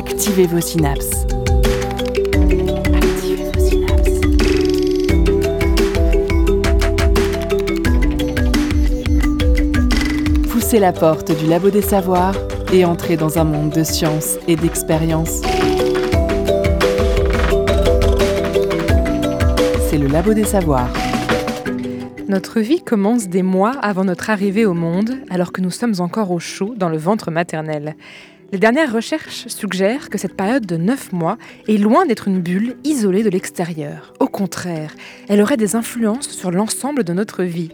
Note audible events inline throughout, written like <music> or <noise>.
Activez vos synapses. Activez. Poussez la porte du labo des savoirs et entrez dans un monde de science et d'expérience. C'est le labo des savoirs. Notre vie commence des mois avant notre arrivée au monde, alors que nous sommes encore au chaud dans le ventre maternel. Les dernières recherches suggèrent que cette période de 9 mois est loin d'être une bulle isolée de l'extérieur. Au contraire, elle aurait des influences sur l'ensemble de notre vie,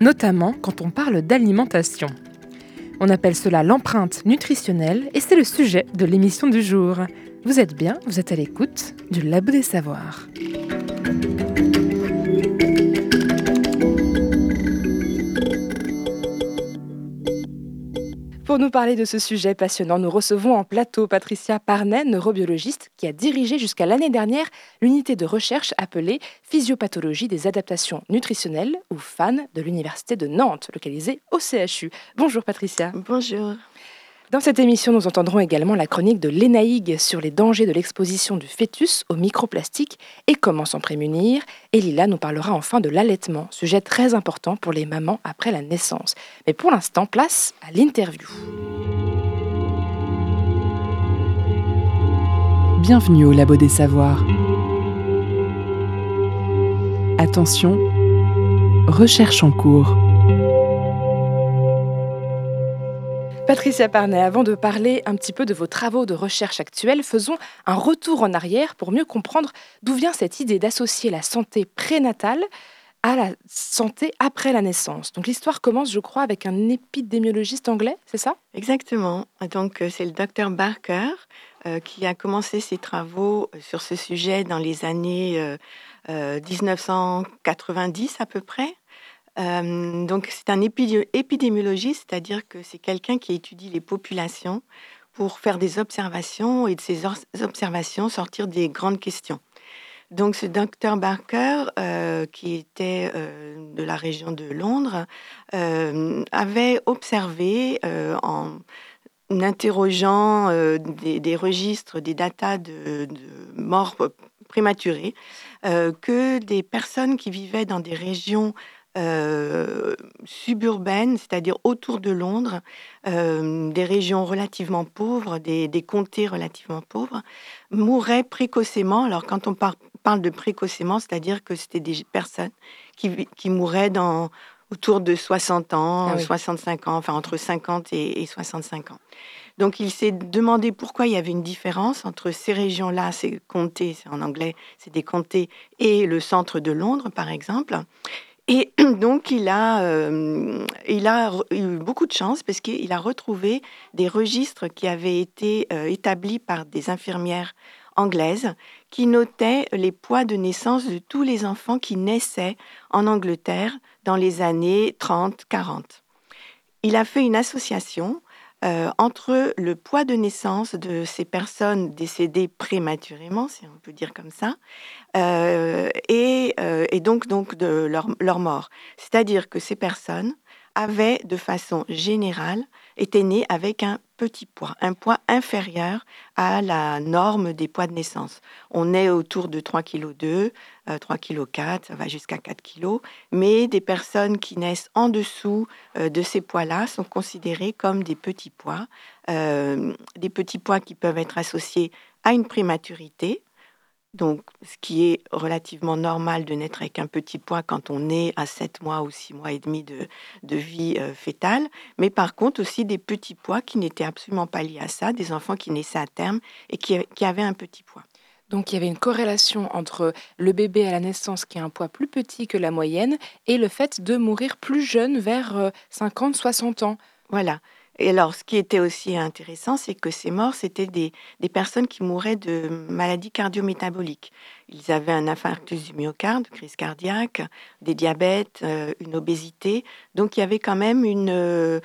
notamment quand on parle d'alimentation. On appelle cela l'empreinte nutritionnelle et c'est le sujet de l'émission du jour. Vous êtes bien, vous êtes à l'écoute du Labo des Savoirs. Pour nous parler de ce sujet passionnant, nous recevons en plateau Patricia Parnet, neurobiologiste, qui a dirigé jusqu'à l'année dernière l'unité de recherche appelée Physiopathologie des adaptations nutritionnelles, ou FAN, de l'Université de Nantes, localisée au CHU. Bonjour Patricia. Bonjour. Dans cette émission, nous entendrons également la chronique de l'ENAIG sur les dangers de l'exposition du fœtus aux microplastiques et comment s'en prémunir. Et Lila nous parlera enfin de l'allaitement, sujet très important pour les mamans après la naissance. Mais pour l'instant, place à l'interview. Bienvenue au Labo des Savoirs. Attention, recherche en cours. Patricia Parnet, avant de parler un petit peu de vos travaux de recherche actuels, faisons un retour en arrière pour mieux comprendre d'où vient cette idée d'associer la santé prénatale à la santé après la naissance. Donc l'histoire commence, je crois, avec un épidémiologiste anglais, c'est ça? Exactement. Donc euh, c'est le docteur Barker euh, qui a commencé ses travaux sur ce sujet dans les années 1990 euh, à peu près. Euh, donc c'est un épidémiologiste, c'est-à-dire que c'est quelqu'un qui étudie les populations pour faire des observations et de ces observations sortir des grandes questions. Donc ce docteur Barker, euh, qui était euh, de la région de Londres, avait observé en interrogeant des, registres, des datas de, de morts prématurées, que des personnes qui vivaient dans des régions euh, suburbaines, c'est-à-dire autour de Londres, euh, des régions relativement pauvres, des, comtés relativement pauvres, mouraient précocement. Alors quand on parle de précocement, c'est-à-dire que c'était des personnes qui, qui mouraient dans, autour de 60 ans, 65 ah ans, enfin entre 50 et, et 65 ans. Donc il s'est demandé pourquoi il y avait une différence entre ces régions-là, ces comtés, en anglais, c'est des comtés, et le centre de Londres, par exemple. Et <clears throat> donc, il a, euh, il a eu beaucoup de chance parce qu'il a retrouvé des registres qui avaient été euh, établis par des infirmières anglaises qui notaient les poids de naissance de tous les enfants qui naissaient en Angleterre dans les années 30-40. Il a fait une association euh, entre le poids de naissance de ces personnes décédées prématurément, si on peut dire comme ça, euh, et, euh, et, donc, donc de leur, leur mort. C'est-à-dire que ces personnes avaient de façon générale était né avec un petit poids, un poids inférieur à la norme des poids de naissance. On est autour de 3,2 kg, 3,4 kg, ça va jusqu'à 4 kg, mais des personnes qui naissent en dessous euh, de ces poids-là sont considérées comme des petits poids, euh, des petits poids qui peuvent être associés à une prématurité, donc, ce qui est relativement normal de naître avec un petit poids quand on est à 7 mois ou 6 mois et demi de, vie euh, fétale, mais par contre aussi des petits poids qui n'étaient absolument pas liés à ça, des enfants qui naissaient à terme et qui avaient un petit poids. Donc il y avait une corrélation entre le bébé à la naissance qui a un poids plus petit que la moyenne et le fait de mourir plus jeune vers 50-60 euh, ans. Voilà. Et alors, ce qui était aussi intéressant, c'est que ces morts, c'était des, personnes qui mouraient de maladies cardiométaboliques. Ils avaient un infarctus du myocarde, crise cardiaque, des diabètes, euh, une obésité. Donc, il y avait quand même une, euh,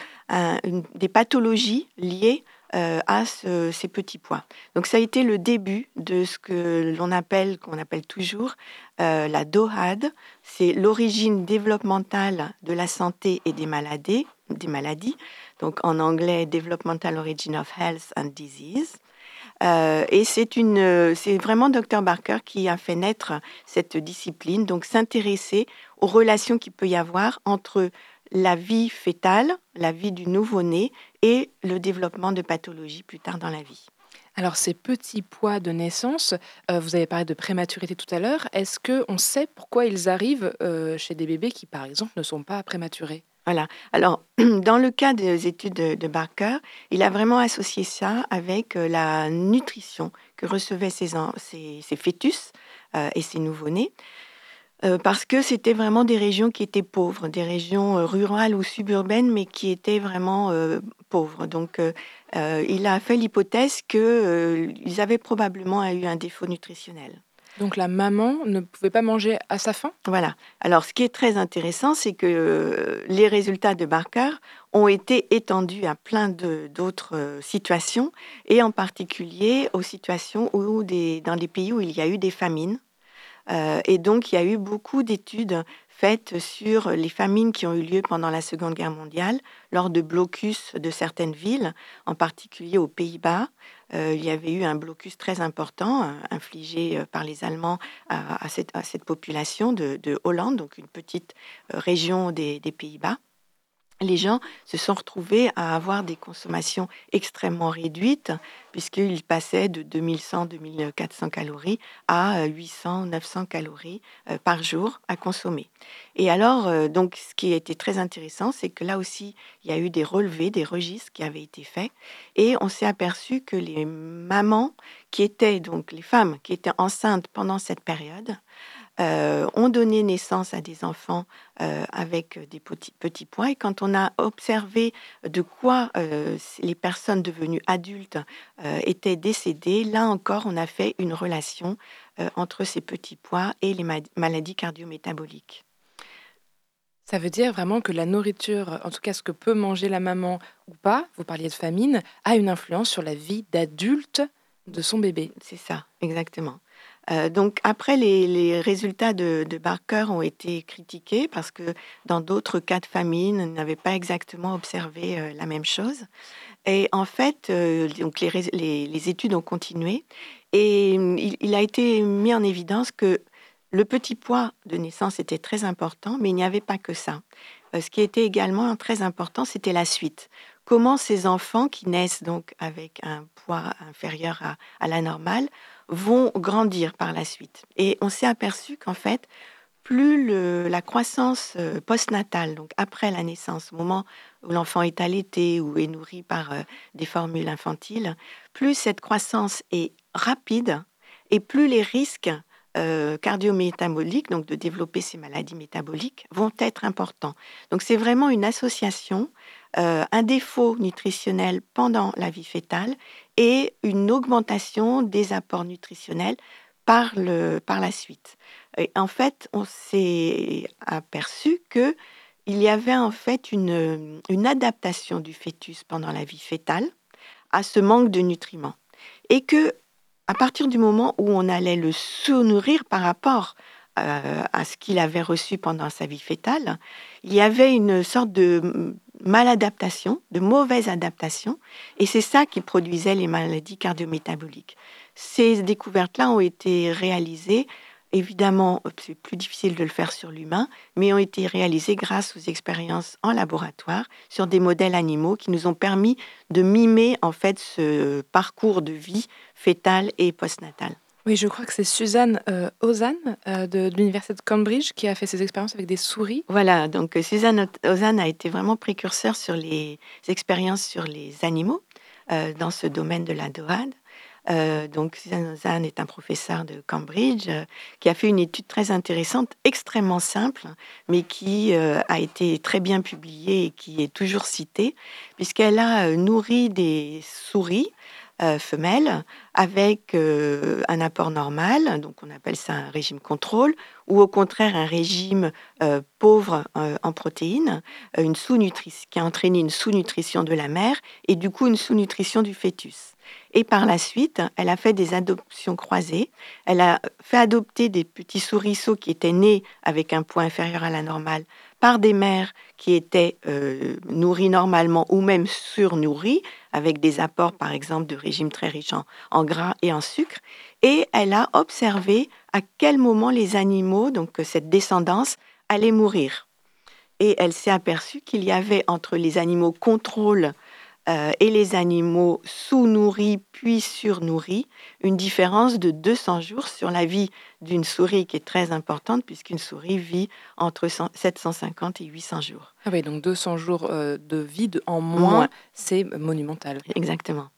des pathologies liées euh, à ces petits poids. Donc ça a été le début de ce que l'on appelle, qu'on appelle toujours la DOHAD, c'est l'origine développementale de la santé et des maladies, des maladies donc en anglais Developmental Origin of Health and Disease. Euh, et c'est une, c'est vraiment Dr Barker qui a fait naître cette discipline, donc s'intéresser aux relations qu'il peut y avoir entre la vie fétale, la vie du nouveau-né et le développement de pathologies plus tard dans la vie. Alors ces petits poids de naissance, euh, vous avez parlé de prématurité tout à l'heure, est-ce qu'on sait pourquoi ils arrivent euh, chez des bébés qui par exemple ne sont pas prématurés? Voilà. Alors, <clears throat> dans le cas des études de, Barker, il a vraiment associé ça avec euh, la nutrition que recevaient ces, ces, fœtus et ces nouveau-nés. Parce que c'était vraiment des régions qui étaient pauvres, des régions rurales ou suburbaines, mais qui étaient vraiment pauvres. Donc, euh, il a fait l'hypothèse qu'ils euh, avaient probablement eu un défaut nutritionnel. Donc la maman ne pouvait pas manger à sa faim? Voilà. Alors ce qui est très intéressant, c'est que euh, les résultats de Barker ont été étendus à plein d'autres situations, et en particulier aux situations où dans les pays où il y a eu des famines. Et donc il y a eu beaucoup d'études faites sur les famines qui ont eu lieu pendant la Seconde Guerre mondiale, lors de blocus de certaines villes, en particulier aux Pays-Bas. Euh, il y avait eu un blocus très important euh, infligé euh, par les Allemands à, cette, population de, Hollande, donc une petite région des Pays-Bas les gens se sont retrouvés à avoir des consommations extrêmement réduites, puisqu'ils passaient de 2100-2400 calories à 800-900 euh, calories euh, par jour à consommer. Et alors, euh, donc, ce qui été très intéressant, c'est que là aussi, il y a eu des relevés, des registres qui avaient été faits, et on s'est aperçu que les mamans qui étaient, donc les femmes qui étaient enceintes pendant cette période, euh, ont donné naissance à des enfants euh, avec des petits, petits. Et quand on a observé de quoi euh, les personnes devenues adultes étaient décédées, là encore, on a fait une relation entre ces petits poids et les maladies cardiométaboliques. Ça veut dire vraiment que la nourriture, en tout cas ce que peut manger la maman ou pas, vous parliez de famine, a une influence sur la vie d'adulte de son bébé. C'est ça, exactement. Euh, donc après, les, résultats de, Barker ont été critiqués parce que dans d'autres cas de famine, n'avait pas exactement observé euh, la même chose. Et en fait, euh, donc les, études ont continué et il, il, a été mis en évidence que le petit poids de naissance était très important, mais il n'y avait pas que ça. ce qui était également très important, c'était la suite comment ces enfants qui naissent donc avec un poids inférieur à, la normale vont grandir par la suite. Et on s'est aperçu qu'en fait, plus la croissance euh, postnatale, donc après la naissance, au moment où l'enfant est allaité ou est nourri par euh, des formules infantiles, plus cette croissance est rapide et plus les risques euh, cardiométaboliques, donc de développer ces maladies métaboliques, vont être importants. Donc c'est vraiment une association un défaut nutritionnel pendant la vie fétale et une augmentation des apports nutritionnels par, le, par la suite. Et en fait, on s'est aperçu que il y avait en fait une, une adaptation du fœtus pendant la vie fétale à ce manque de nutriments. Et que à partir du moment où on allait le sous-nourrir par rapport euh, à ce qu'il avait reçu pendant sa vie fétale, il y avait une sorte de maladaptation, de mauvaise adaptation, et c'est ça qui produisait les maladies cardiométaboliques. Ces découvertes-là ont été réalisées, évidemment, c'est plus difficile de le faire sur l'humain, mais ont été réalisées grâce aux expériences en laboratoire sur des modèles animaux qui nous ont permis de mimer en fait ce parcours de vie fétale et postnatale. Oui, je crois que c'est Suzanne euh, euh, de, l'Université de Cambridge qui a fait ses expériences avec des souris. Voilà, donc euh, Suzanne Ozanne a été vraiment précurseur sur les expériences sur les animaux dans ce domaine de la dorade. donc Suzanne Ozanne est un professeur de Cambridge qui a fait une étude très intéressante, extrêmement simple, mais qui a été très bien publiée et qui est toujours citée, puisqu'elle a nourri des souris euh, femelle avec euh, un apport normal, donc on appelle ça un régime contrôle, ou au contraire un régime euh, pauvre en protéines, une sous-nutrition qui a entraîné une sous-nutrition de la mère et du coup une sous-nutrition du fœtus. Et par la suite, elle a fait des adoptions croisées. Elle a fait adopter des petits souriceaux qui étaient nés avec un poids inférieur à la normale par des mères qui étaient nourries normalement ou même surnourries avec des apports, par exemple, de régime très riche en, gras et en sucre. Et elle a observé à quel moment les animaux, donc cette descendance, allaient mourir. Et elle s'est aperçue qu'il y avait entre les animaux contrôle euh, et les animaux sous-nourris puis surnourris, une différence de 200 jours sur la vie d'une souris qui est très importante puisqu'une souris vit entre 750 et 800 jours. Ah oui, donc 200 jours euh, de vie en moins. c'est monumental. Exactement.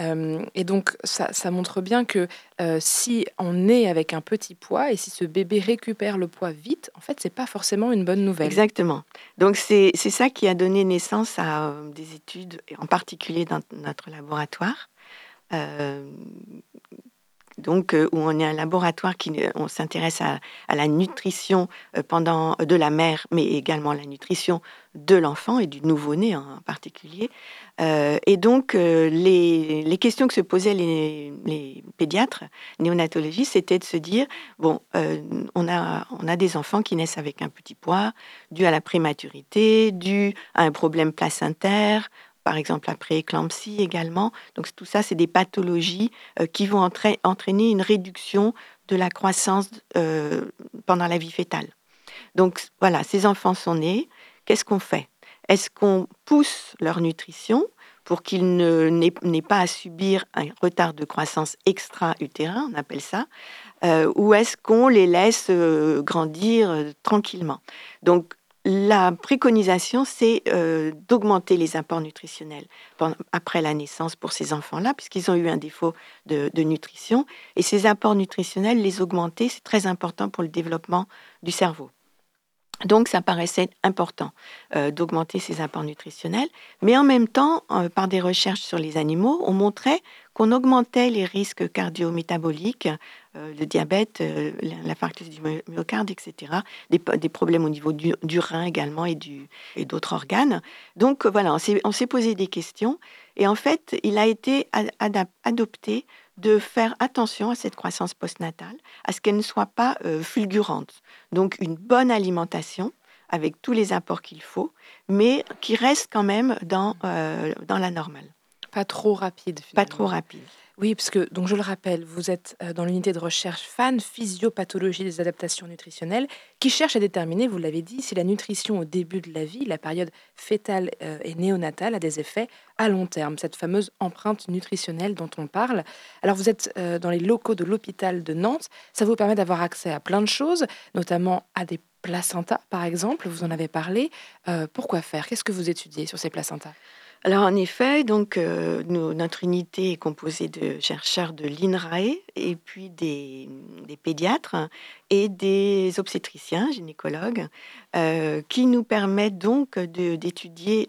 Euh, et donc, ça, montre bien que euh, si on est avec un petit poids et si ce bébé récupère le poids vite, en fait, c'est pas forcément une bonne nouvelle. Exactement. Donc, c'est ça qui a donné naissance à euh, des études, en particulier dans notre laboratoire. Donc où on est un laboratoire qui on s'intéresse à, la nutrition pendant de la mère, mais également la nutrition de l'enfant et du nouveau-né en particulier. Euh, et donc, euh, les, questions que se posaient les, pédiatres, néonatologistes, c'était de se dire, bon, euh, on, a, on a des enfants qui naissent avec un petit poids, dû à la prématurité, dû à un problème placentaire, par exemple après éclampsie également. Donc tout ça, c'est des pathologies qui vont entraîner une réduction de la croissance pendant la vie fétale. Donc voilà, ces enfants sont nés. Qu'est-ce qu'on fait? Est-ce qu'on pousse leur nutrition pour qu'ils n'aient pas à subir un retard de croissance extra-utérin, on appelle ça, euh, ou est-ce qu'on les laisse euh, grandir euh, tranquillement? La préconisation, c'est d'augmenter les apports nutritionnels après la naissance pour ces enfants-là, puisqu'ils ont eu un défaut de, nutrition. Et ces apports nutritionnels, les augmenter, c'est très important pour le développement du cerveau. Donc, ça paraissait important euh, d'augmenter ces apports nutritionnels. Mais en même temps, euh, par des recherches sur les animaux, on montrait qu'on augmentait les risques cardio-métaboliques, euh, le diabète, l'infarctus du myocarde, etc., des, problèmes au niveau du, rein également et, d'autres organes. Donc, voilà, on s'est posé des questions. Et en fait, il a été adopté de faire attention à cette croissance postnatale, à ce qu'elle ne soit pas euh, fulgurante. Donc une bonne alimentation avec tous les apports qu'il faut, mais qui reste quand même euh, dans la normale. Pas trop rapide. Pas trop rapide. Oui, parce que, donc je le rappelle, vous êtes euh, dans l'unité de recherche FAN, physiopathologie des adaptations nutritionnelles, qui cherche à déterminer, vous l'avez dit, si la nutrition au début de la vie, la période fétale euh, et néonatale, a des effets à long terme, cette fameuse empreinte nutritionnelle dont on parle. Alors vous êtes euh, dans les locaux de l'hôpital de Nantes, ça vous permet d'avoir accès à plein de choses, notamment à des placentas, par exemple, vous en avez parlé. pourquoi faire? Qu'est-ce que vous étudiez sur ces placentas? Alors en effet, donc euh, notre unité est composée de chercheurs de l'INRAE et puis des, pédiatres et des obstétriciens, gynécologues, euh, qui nous permettent donc d'étudier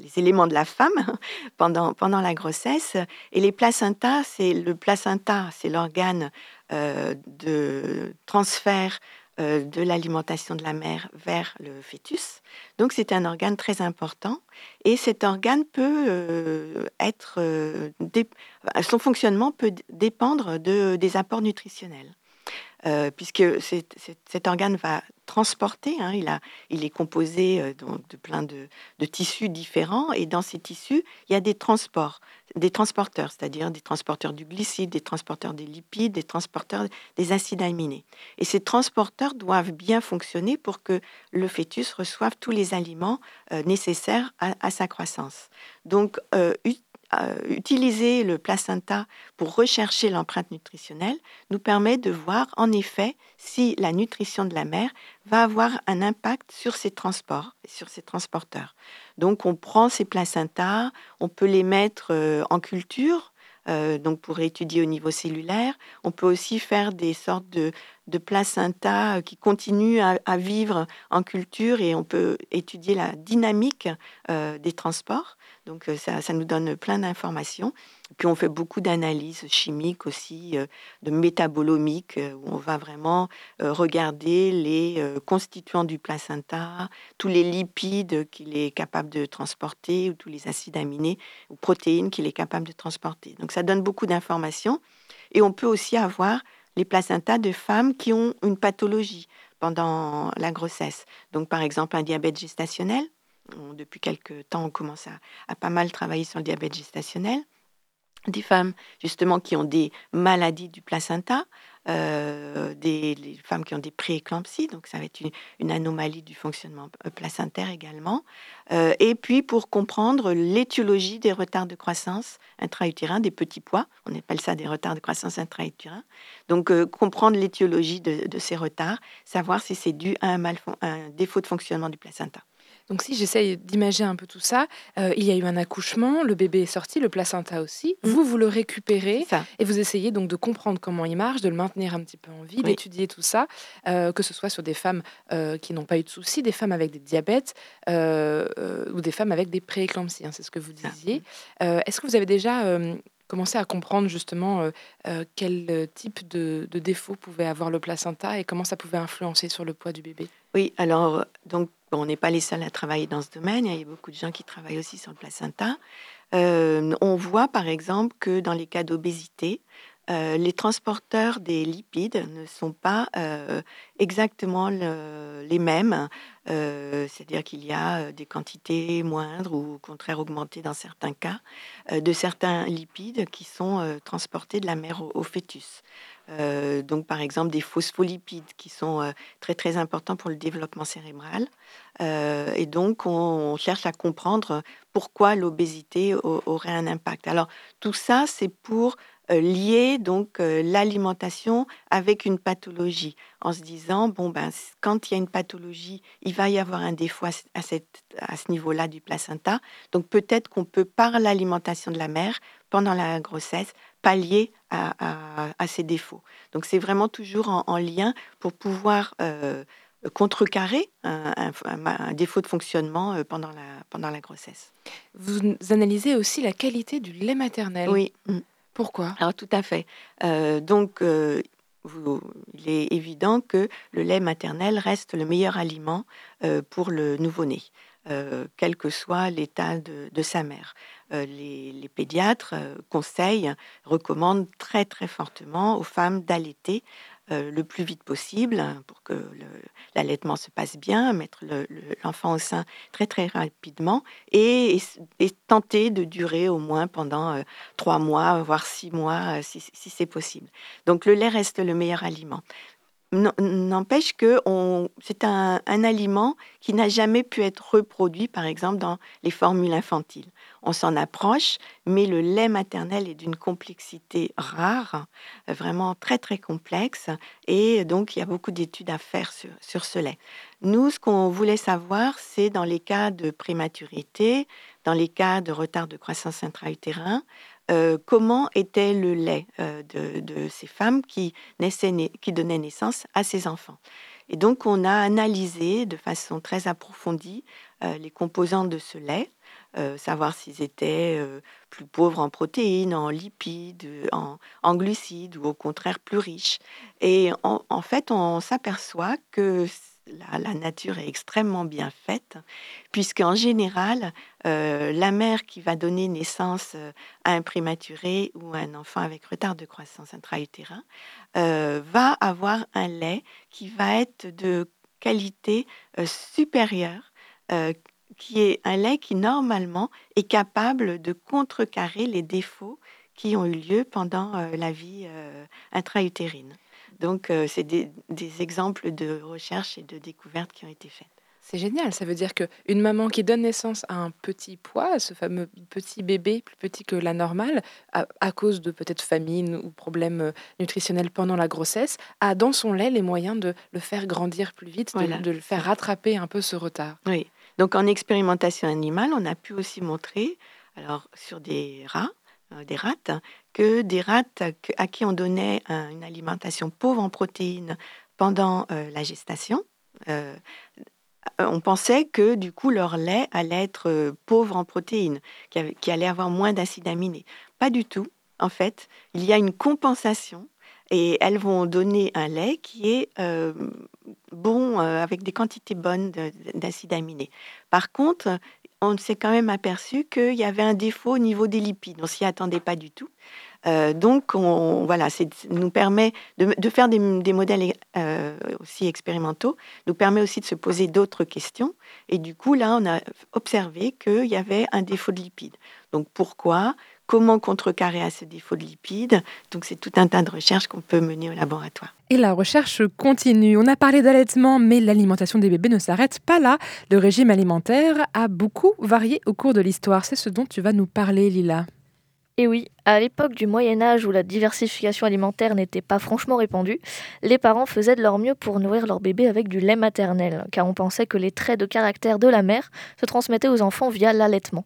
les éléments de la femme <laughs> pendant, la grossesse. Et les placentas, c'est le placenta, c'est l'organe euh, de transfert euh, de l'alimentation de la mère vers le fœtus. Donc c'est un organe très important et cet organe peut euh, être... Euh, son fonctionnement peut dépendre de, des apports nutritionnels. Puisque cet organe va transporter. Hein, il, est composé euh, de plein de, tissus différents et dans ces tissus, il y a des transports, des transporteurs, c'est-à-dire des transporteurs du glucide, des transporteurs des lipides, des transporteurs des acides aminés. Et ces transporteurs doivent bien fonctionner pour que le fœtus reçoive tous les aliments euh, nécessaires à, sa croissance. Donc, euh, utiliser le placenta pour rechercher l'empreinte nutritionnelle nous permet de voir en effet si la nutrition de la mère va avoir un impact sur ces transports, sur ces transporteurs. Donc on prend ces placentas, on peut les mettre euh, en culture, euh, donc pour étudier au niveau cellulaire. On peut aussi faire des sortes de, de placentas qui continuent à, vivre en culture et on peut étudier la dynamique euh, des transports. Donc euh, ça, ça nous donne plein d'informations. Puis on fait beaucoup d'analyses chimiques aussi, euh, de métabolomiques, euh, où on va vraiment regarder les constituants du placenta, tous les lipides qu'il est capable de transporter, ou tous les acides aminés ou protéines qu'il est capable de transporter. Donc ça donne beaucoup d'informations. Et on peut aussi avoir les placentas de femmes qui ont une pathologie pendant la grossesse. Donc par exemple un diabète gestationnel. Depuis quelques temps, on commence à, pas mal travailler sur le diabète gestationnel. Des femmes justement qui ont des maladies du placenta, euh, des femmes qui ont des prééclampsies, donc ça va être une, anomalie du fonctionnement euh, placentaire également. Euh, et puis pour comprendre l'étiologie des retards de croissance intra-utérin, des petits poids, on appelle ça des retards de croissance intra-utérin. Donc comprendre l'étiologie de, ces retards, savoir si c'est dû à un défaut de fonctionnement du placenta. Donc si j'essaye d'imager un peu tout ça, euh, il y a eu un accouchement, le bébé est sorti, le placenta aussi. Mmh. Vous, vous le récupérez et vous essayez donc de comprendre comment il marche, de le maintenir un petit peu en vie, d'étudier tout ça, euh, que ce soit sur des femmes euh, qui n'ont pas eu de soucis, des femmes avec des diabètes ou des femmes avec des prééclampsies, hein, c'est ce que vous disiez. Est-ce que vous avez déjà commencé à comprendre justement quel type de, défaut pouvait avoir le placenta et comment ça pouvait influencer sur le poids du bébé Oui, alors donc on n'est pas les seuls à travailler dans ce domaine, il y a beaucoup de gens qui travaillent aussi sur le placenta. Euh, on voit par exemple que dans les cas d'obésité, euh, les transporteurs des lipides ne sont pas euh, exactement les mêmes. C'est-à-dire qu'il y a des quantités moindres ou au contraire augmentées dans certains cas de certains lipides qui sont transportés de la mère au fœtus. Euh, donc, par exemple, des phospholipides qui sont euh, très très importants pour le développement cérébral. Euh, et donc, on, cherche à comprendre pourquoi l'obésité aurait un impact. Alors, tout ça, c'est pour lier donc l'alimentation avec une pathologie, en se disant bon ben quand il y a une pathologie, il va y avoir un défaut à, cette, à ce niveau-là du placenta. Donc peut-être qu'on peut par l'alimentation de la mère pendant la grossesse pallier à, ces défauts. Donc c'est vraiment toujours en, lien pour pouvoir euh, contrecarrer un, défaut de fonctionnement euh, pendant la, pendant la grossesse. Vous analysez aussi la qualité du lait maternel. Oui. Pourquoi? Alors tout à fait. Euh, donc il est évident que le lait maternel reste le meilleur aliment pour le nouveau-né. quel que soit l'état de, sa mère. Euh, les, pédiatres euh, conseillent, recommandent très très fortement aux femmes d'allaiter euh, le plus vite possible hein, pour que l'allaitement se passe bien, mettre l'enfant au sein très très rapidement et, tenter de durer au moins pendant trois mois, voire six mois si c'est possible. Donc le lait reste le meilleur aliment. N'empêche que c'est un, aliment qui n'a jamais pu être reproduit, par exemple, dans les formules infantiles. On s'en approche, mais le lait maternel est d'une complexité rare, vraiment très très complexe, et donc il y a beaucoup d'études à faire sur, sur ce lait. Nous, ce qu'on voulait savoir, c'est dans les cas de prématurité, dans les cas de retard de croissance intra-utérin, euh, comment était le lait euh, de, ces femmes qui, donnaient naissance à ces enfants? Et donc, on a analysé de façon très approfondie euh, les composants de ce lait, savoir s'ils étaient plus pauvres en protéines, en lipides, en, glucides ou au contraire plus riches. Et en fait, on s'aperçoit que la, nature est extrêmement bien faite, puisqu'en général, euh, la mère qui va donner naissance euh, à un prématuré ou à un enfant avec retard de croissance intra-utérin euh, va avoir un lait qui va être de qualité supérieure, qui est un lait qui normalement est capable de contrecarrer les défauts qui ont eu lieu pendant la vie intra-utérine. Donc, euh, c'est des, exemples de recherches et de découvertes qui ont été faites. C'est génial, ça veut dire qu'une maman qui donne naissance à un petit poids, ce fameux petit bébé plus petit que la normale, à, cause de peut-être famine ou problèmes euh, nutritionnels pendant la grossesse, a dans son lait les moyens de le faire grandir plus vite, de le faire rattraper un peu ce retard. Oui, donc en expérimentation animale, on a pu aussi montrer, alors sur des rats, des rats, que des rats à qui on donnait une alimentation pauvre en protéines pendant euh, la gestation, euh, on pensait que du coup leur lait allait être pauvre en protéines, qui, allait avoir moins d'acides aminés. Pas du tout. En fait, il y a une compensation et elles vont donner un lait qui est bon avec des quantités bonnes d'acides aminés. Par contre, on s'est quand même aperçu qu'il y avait un défaut au niveau des lipides. On s'y attendait pas du tout. Euh, donc, on, voilà, ça nous permet de, faire des, modèles euh, aussi expérimentaux, nous permet aussi de se poser d'autres questions. Et du coup, là, on a observé qu'il y avait un défaut de lipides. Donc, pourquoi? Comment contrecarrer à ce défaut de lipides Donc, c'est tout un tas de recherches qu'on peut mener au laboratoire. Et la recherche continue. On a parlé d'allaitement, mais l'alimentation des bébés ne s'arrête pas là. Le régime alimentaire a beaucoup varié au cours de l'histoire. C'est ce dont tu vas nous parler, Lila. Et oui, à l'époque du Moyen Âge où la diversification alimentaire n'était pas franchement répandue, les parents faisaient de leur mieux pour nourrir leur bébé avec du lait maternel, car on pensait que les traits de caractère de la mère se transmettaient aux enfants via l'allaitement.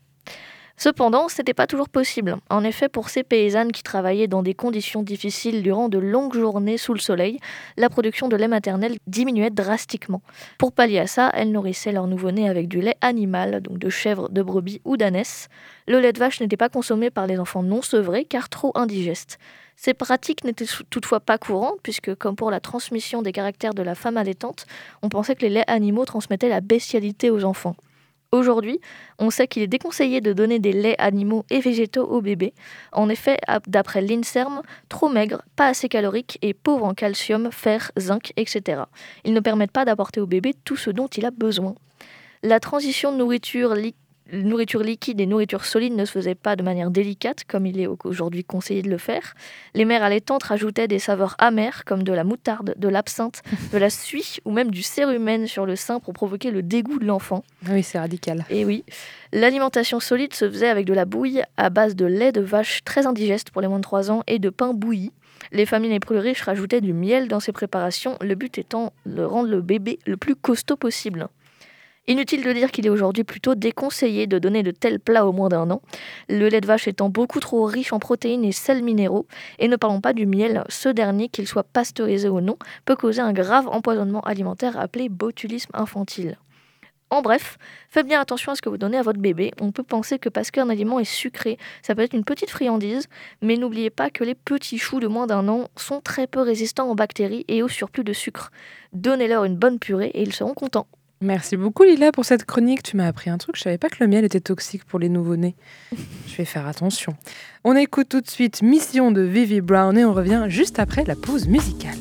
Cependant, ce n'était pas toujours possible. En effet, pour ces paysannes qui travaillaient dans des conditions difficiles durant de longues journées sous le soleil, la production de lait maternel diminuait drastiquement. Pour pallier à ça, elles nourrissaient leur nouveau-né avec du lait animal, donc de chèvre, de brebis ou d'ânesse. Le lait de vache n'était pas consommé par les enfants non sevrés car trop indigeste. Ces pratiques n'étaient toutefois pas courantes, puisque, comme pour la transmission des caractères de la femme allaitante, on pensait que les laits animaux transmettaient la bestialité aux enfants. Aujourd'hui, on sait qu'il est déconseillé de donner des laits animaux et végétaux aux bébés. En effet, d'après l'INSERM, trop maigres, pas assez caloriques et pauvres en calcium, fer, zinc, etc. Ils ne permettent pas d'apporter au bébé tout ce dont il a besoin. La transition de nourriture nourriture liquide et nourriture solide ne se faisaient pas de manière délicate, comme il est aujourd'hui conseillé de le faire. Les mères allaitantes rajoutaient des saveurs amères, comme de la moutarde, de l'absinthe, <laughs> de la suie ou même du cérumen sur le sein pour provoquer le dégoût de l'enfant. Oui, c'est radical. Et oui. L'alimentation solide se faisait avec de la bouille à base de lait de vache très indigeste pour les moins de 3 ans et de pain bouilli. Les familles les plus riches rajoutaient du miel dans ces préparations, le but étant de rendre le bébé le plus costaud possible. Inutile de dire qu'il est aujourd'hui plutôt déconseillé de donner de tels plats au moins d'un an, le lait de vache étant beaucoup trop riche en protéines et sels minéraux, et ne parlons pas du miel, ce dernier, qu'il soit pasteurisé ou non, peut causer un grave empoisonnement alimentaire appelé botulisme infantile. En bref, faites bien attention à ce que vous donnez à votre bébé. On peut penser que parce qu'un aliment est sucré, ça peut être une petite friandise, mais n'oubliez pas que les petits choux de moins d'un an sont très peu résistants aux bactéries et au surplus de sucre. Donnez-leur une bonne purée et ils seront contents. Merci beaucoup Lila pour cette chronique. Tu m'as appris un truc, je savais pas que le miel était toxique pour les nouveau-nés. <laughs> je vais faire attention. On écoute tout de suite Mission de Vivi Brown et on revient juste après la pause musicale.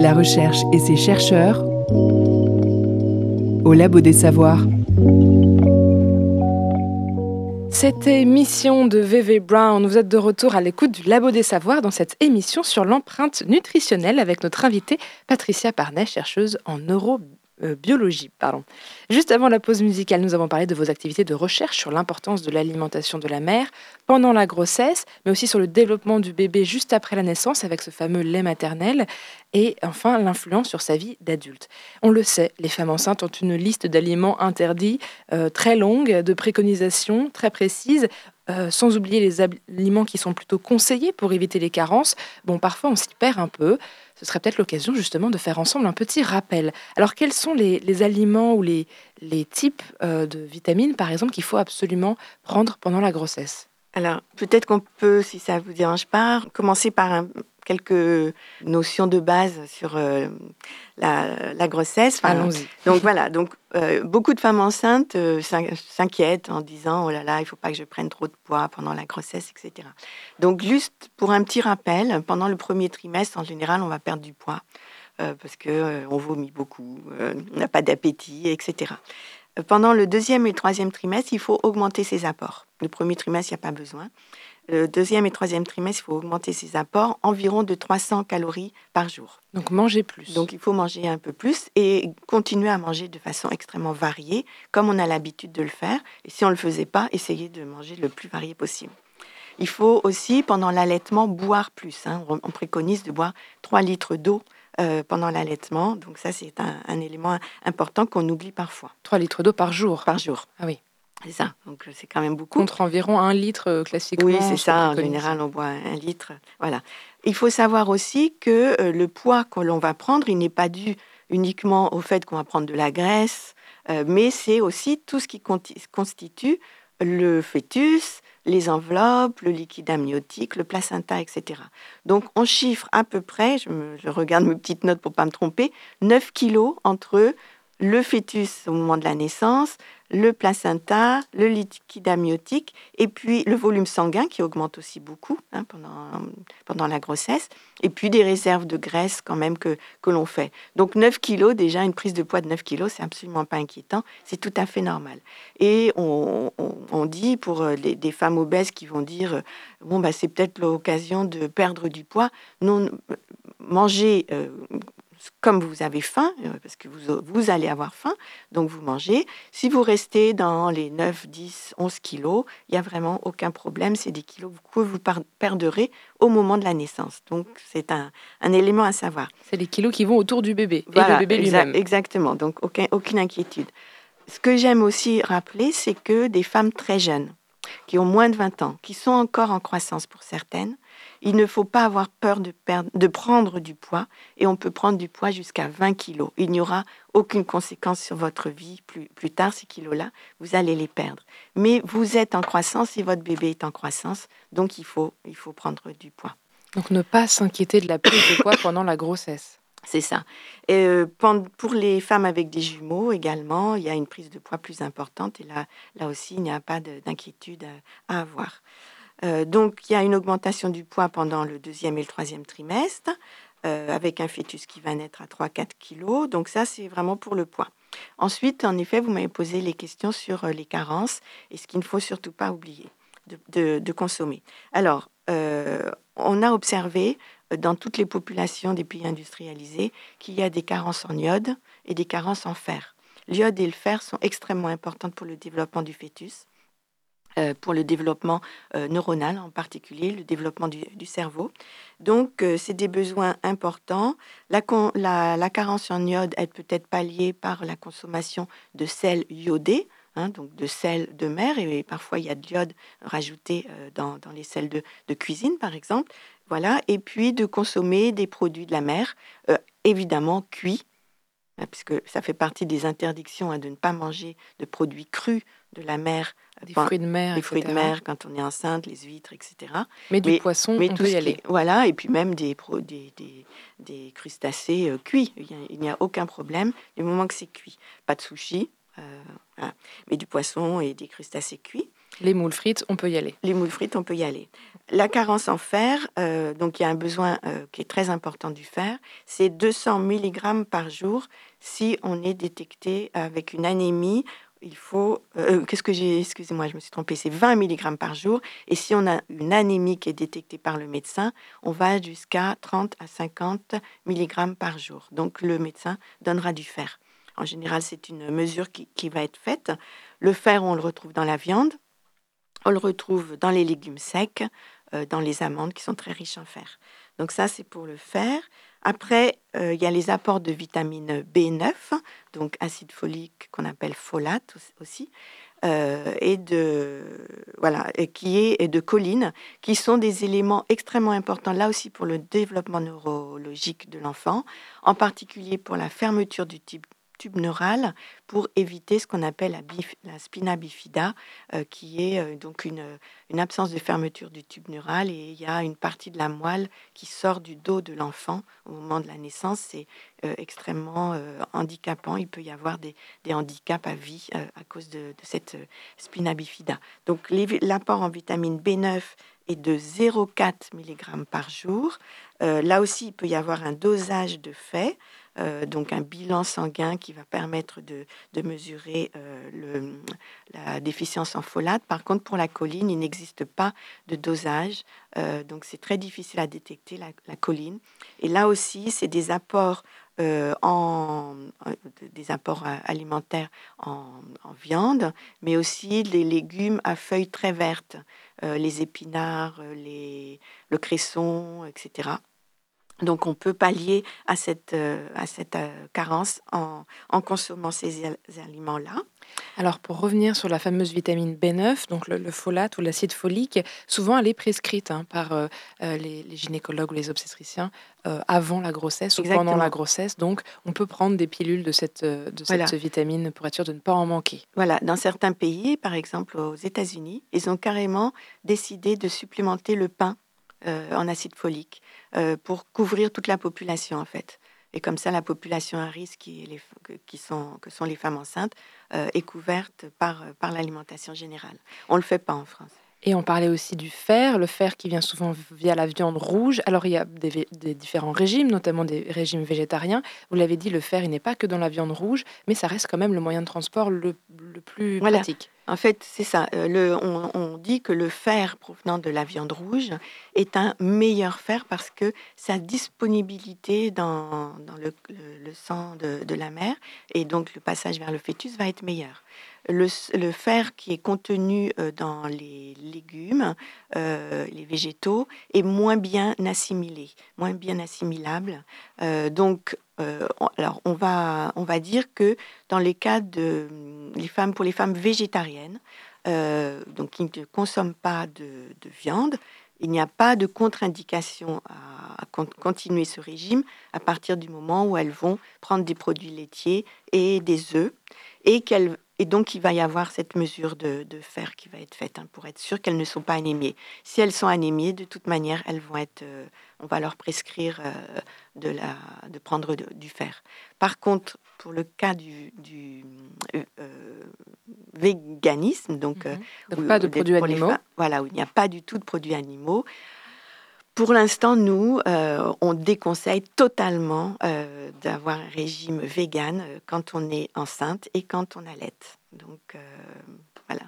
La recherche et ses chercheurs au Labo des Savoirs. C'était Mission de VV Brown. Vous êtes de retour à l'écoute du Labo des Savoirs dans cette émission sur l'empreinte nutritionnelle avec notre invitée Patricia Parnet, chercheuse en neuro euh, biologie. Pardon. Juste avant la pause musicale, nous avons parlé de vos activités de recherche sur l'importance de l'alimentation de la mère pendant la grossesse, mais aussi sur le développement du bébé juste après la naissance avec ce fameux lait maternel, et enfin l'influence sur sa vie d'adulte. On le sait, les femmes enceintes ont une liste d'aliments interdits euh, très longue, de préconisations très précises. Euh, sans oublier les aliments qui sont plutôt conseillés pour éviter les carences. Bon, parfois on s'y perd un peu ce serait peut-être l'occasion justement de faire ensemble un petit rappel. Alors quels sont les, aliments ou les, types euh, de vitamines, par exemple, qu'il faut absolument prendre pendant la grossesse? Alors peut-être qu'on peut, si ça vous dérange pas, commencer par un, quelques notions de base sur euh, la, grossesse. Allons-y. Donc voilà, donc euh, beaucoup de femmes enceintes euh, s'inquiètent en disant oh là là, il faut pas que je prenne trop de poids pendant la grossesse, etc. Donc juste pour un petit rappel, pendant le premier trimestre, en général, on va perdre du poids parce que on vomit beaucoup, on n'a pas d'appétit, etc. Pendant le deuxième et le troisième trimestre, il faut augmenter ses apports. Le premier trimestre, il n'y a pas besoin. Le deuxième et troisième trimestre, il faut augmenter ses apports environ de 300 calories par jour. Donc manger plus. Donc il faut manger un peu plus et continuer à manger de façon extrêmement variée, comme on a l'habitude de le faire. Et si on ne le faisait pas, essayer de manger le plus varié possible. Il faut aussi, pendant l'allaitement, boire plus. Hein. On préconise de boire 3 litres d'eau euh, pendant l'allaitement. Donc ça, c'est un, un, élément important qu'on oublie parfois. 3 litres d'eau par jour Par jour. Ah oui. C'est ça, donc c'est quand même beaucoup. Contre environ un litre euh, classiquement. Oui, c'est ça, en général on boit un litre. Voilà. Il faut savoir aussi que euh, le poids que l'on va prendre, il n'est pas dû uniquement au fait qu'on va prendre de la graisse, euh, mais c'est aussi tout ce qui constitue le fœtus, les enveloppes, le liquide amniotique, le placenta, etc. Donc on chiffre à peu près, je, je regarde mes petites notes pour pas me tromper, 9 kilos entre le fœtus au moment de la naissance, le placenta, le liquide amniotique et puis le volume sanguin qui augmente aussi beaucoup hein, pendant, pendant la grossesse et puis des réserves de graisse quand même que, que l'on fait. Donc 9 kilos, déjà une prise de poids de 9 kilos, c'est absolument pas inquiétant, c'est tout à fait normal. Et on, on, dit pour euh, les, des femmes obèses qui vont dire, euh, bon, bah, c'est peut-être l'occasion de perdre du poids, non, manger euh, comme vous avez faim, euh, parce que vous, vous, allez avoir faim, donc vous mangez. Si vous restez dans les 9, 10, 11 kilos, il n'y a vraiment aucun problème. C'est des kilos que vous perdrez au moment de la naissance. Donc c'est un, un, élément à savoir. C'est les kilos qui vont autour du bébé et le bébé lui-même. Exactement, donc aucun, aucune inquiétude. Ce que j'aime aussi rappeler, c'est que des femmes très jeunes, qui ont moins de 20 ans, qui sont encore en croissance pour certaines, il ne faut pas avoir peur de, perdre, de prendre du poids et on peut prendre du poids jusqu'à 20 kilos. Il n'y aura aucune conséquence sur votre vie plus, plus tard, ces kilos-là, vous allez les perdre. Mais vous êtes en croissance et votre bébé est en croissance, donc il faut, il faut prendre du poids. Donc ne pas s'inquiéter de la prise de poids pendant la grossesse. <coughs> C'est ça. Et euh, pour les femmes avec des jumeaux également, il y a une prise de poids plus importante et là, là aussi, il n'y a pas d'inquiétude à, avoir. Euh, donc, il y a une augmentation du poids pendant le deuxième et le troisième trimestre, euh, avec un fœtus qui va naître à 3-4 kilos. Donc, ça, c'est vraiment pour le poids. Ensuite, en effet, vous m'avez posé les questions sur euh, les carences et ce qu'il ne faut surtout pas oublier de, consommer. Alors, on a observé dans toutes les populations des pays industrialisés qu'il y a des carences en iode et des carences en fer. L'iode et le fer sont extrêmement importantes pour le développement du fœtus. Euh, pour le développement euh, neuronal en particulier, le développement du, cerveau. Donc, euh, c'est des besoins importants. La, carence en iode, elle peut être palliée par la consommation de sel iodé, hein, donc de sel de mer, et, parfois il y a de l'iode rajouté dans, les sels de, de, cuisine, par exemple. Voilà, et puis de consommer des produits de la mer, évidemment cuits, hein, puisque ça fait partie des interdictions hein, de ne pas manger de produits crus de la mer des fruits de mer, des fruits de mer quand on est enceinte, les huîtres, etc. Mais du poisson, on peut y aller. voilà, et puis même des, des, des, des crustacés euh, cuits. Il n'y a, aucun problème du moment que c'est cuit. Pas de sushi, euh, mais du poisson et des crustacés cuits. Les moules frites, on peut y aller. Les moules frites, on peut y aller. La carence en fer, euh, donc il y a un besoin qui est très important du fer, c'est 200 mg par jour si on est détecté avec une anémie il faut. Euh, qu'est-ce que j'ai. Excusez-moi, je me suis trompée. C'est 20 mg par jour. Et si on a une anémie qui est détectée par le médecin, on va jusqu'à 30 à 50 mg par jour. Donc le médecin donnera du fer. en général, c'est une mesure qui, qui va être faite. Le fer, on le retrouve dans la viande, on le retrouve dans les légumes secs, euh, dans les amandes qui sont très riches en fer. Donc ça, c'est pour le fer. Après, euh, il y a les apports de vitamine B9, donc acide folique qu'on appelle folate aussi, euh, et de voilà, et qui est et de choline, qui sont des éléments extrêmement importants là aussi pour le développement neurologique de l'enfant, en particulier pour la fermeture du type tube neural pour éviter ce qu'on appelle la, la, spina bifida, euh, qui est euh, donc une, absence de fermeture du tube neural. Et il y a une partie de la moelle qui sort du dos de l'enfant au moment de la naissance. C'est euh, extrêmement handicapant. Il peut y avoir des, des handicaps à vie à cause de, de, cette spina bifida. Donc l'apport en vitamine B9 est de 0,4 mg par jour. là aussi, il peut y avoir un dosage de fait. Euh, donc un bilan sanguin qui va permettre de, mesurer euh, la déficience en folate. Par contre, pour la choline, il n'existe pas de dosage, euh, donc c'est très difficile à détecter la, choline. Et là aussi, c'est des apports en, des apports alimentaires en, viande, mais aussi les légumes à feuilles très vertes, les épinards, les, le cresson, etc. Donc on peut pallier à cette, euh, à cette euh, carence en, en, consommant ces aliments-là. Alors pour revenir sur la fameuse vitamine B9, donc le, folate ou l'acide folique, souvent elle est prescrite hein, par euh, les, gynécologues ou les obstétriciens avant la grossesse ou pendant la grossesse. Donc on peut prendre des pilules de cette, de cette vitamine pour être sûr de ne pas en manquer. Voilà, dans certains pays, par exemple aux États-Unis, ils ont carrément décidé de supplémenter le pain en acide folique. Euh, pour couvrir toute la population en fait. Et comme ça, la population à risque, qui sont, que sont les femmes enceintes, euh, est couverte par, par l'alimentation générale. On ne le fait pas en France. Et on parlait aussi du fer, le fer qui vient souvent via la viande rouge. Alors il y a des, différents régimes, notamment des régimes végétariens. Vous l'avez dit, le fer, il n'est pas que dans la viande rouge, mais ça reste quand même le moyen de transport le, plus pratique. En fait, c'est ça. Euh, le, on, dit que le fer provenant de la viande rouge est un meilleur fer parce que sa disponibilité dans, dans le, sang de, de la mère et donc le passage vers le fœtus va être meilleur le, fer qui est contenu euh, dans les légumes, euh, les végétaux, est moins bien assimilé, moins bien assimilable. Euh, donc, alors on va, on va dire que dans les cas de les femmes, pour les femmes végétariennes, donc qui ne consomment pas de, viande, il n'y a pas de contre-indication à, continuer ce régime à partir du moment où elles vont prendre des produits laitiers et des œufs et qu'elles et donc, il va y avoir cette mesure de, fer qui va être faite hein, pour être sûr qu'elles ne sont pas anémiées. Si elles sont anémiées, de toute manière, elles vont être, euh, on va leur prescrire euh, de, la, de prendre du fer. Par contre, pour le cas du, euh, véganisme, donc, mhm. pas de produits animaux, voilà, où il n'y a pas du tout de produits animaux, pour l'instant, nous, euh, on déconseille totalement euh, d'avoir un régime vegan euh, quand on est enceinte et quand on allait. Donc, voilà.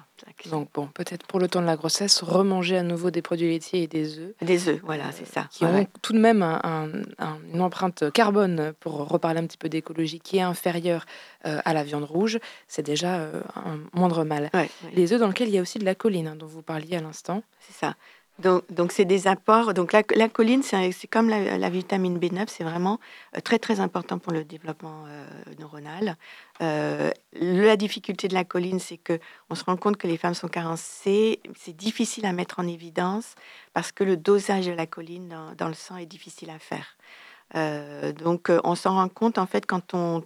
Donc, bon, peut-être pour le temps de la grossesse, remanger à nouveau des produits laitiers et des œufs. Des œufs, voilà, c'est ça. Qui ont tout de même une empreinte carbone, pour reparler un petit peu d'écologie, qui est inférieure à la viande rouge. C'est déjà un moindre mal. Les œufs dans lesquels il y a aussi de la choline, hein, dont vous parliez à l'instant. C'est ça. Donc, c'est des apports. Donc, la, choline, c'est comme la, vitamine B9, c'est vraiment euh, très, très important pour le développement euh, neuronal. Euh, la difficulté de la choline, c'est que on se rend compte que les femmes sont carencées. C'est difficile à mettre en évidence parce que le dosage de la dans, dans le sang est difficile à faire. donc, on s'en rend compte en fait quand on,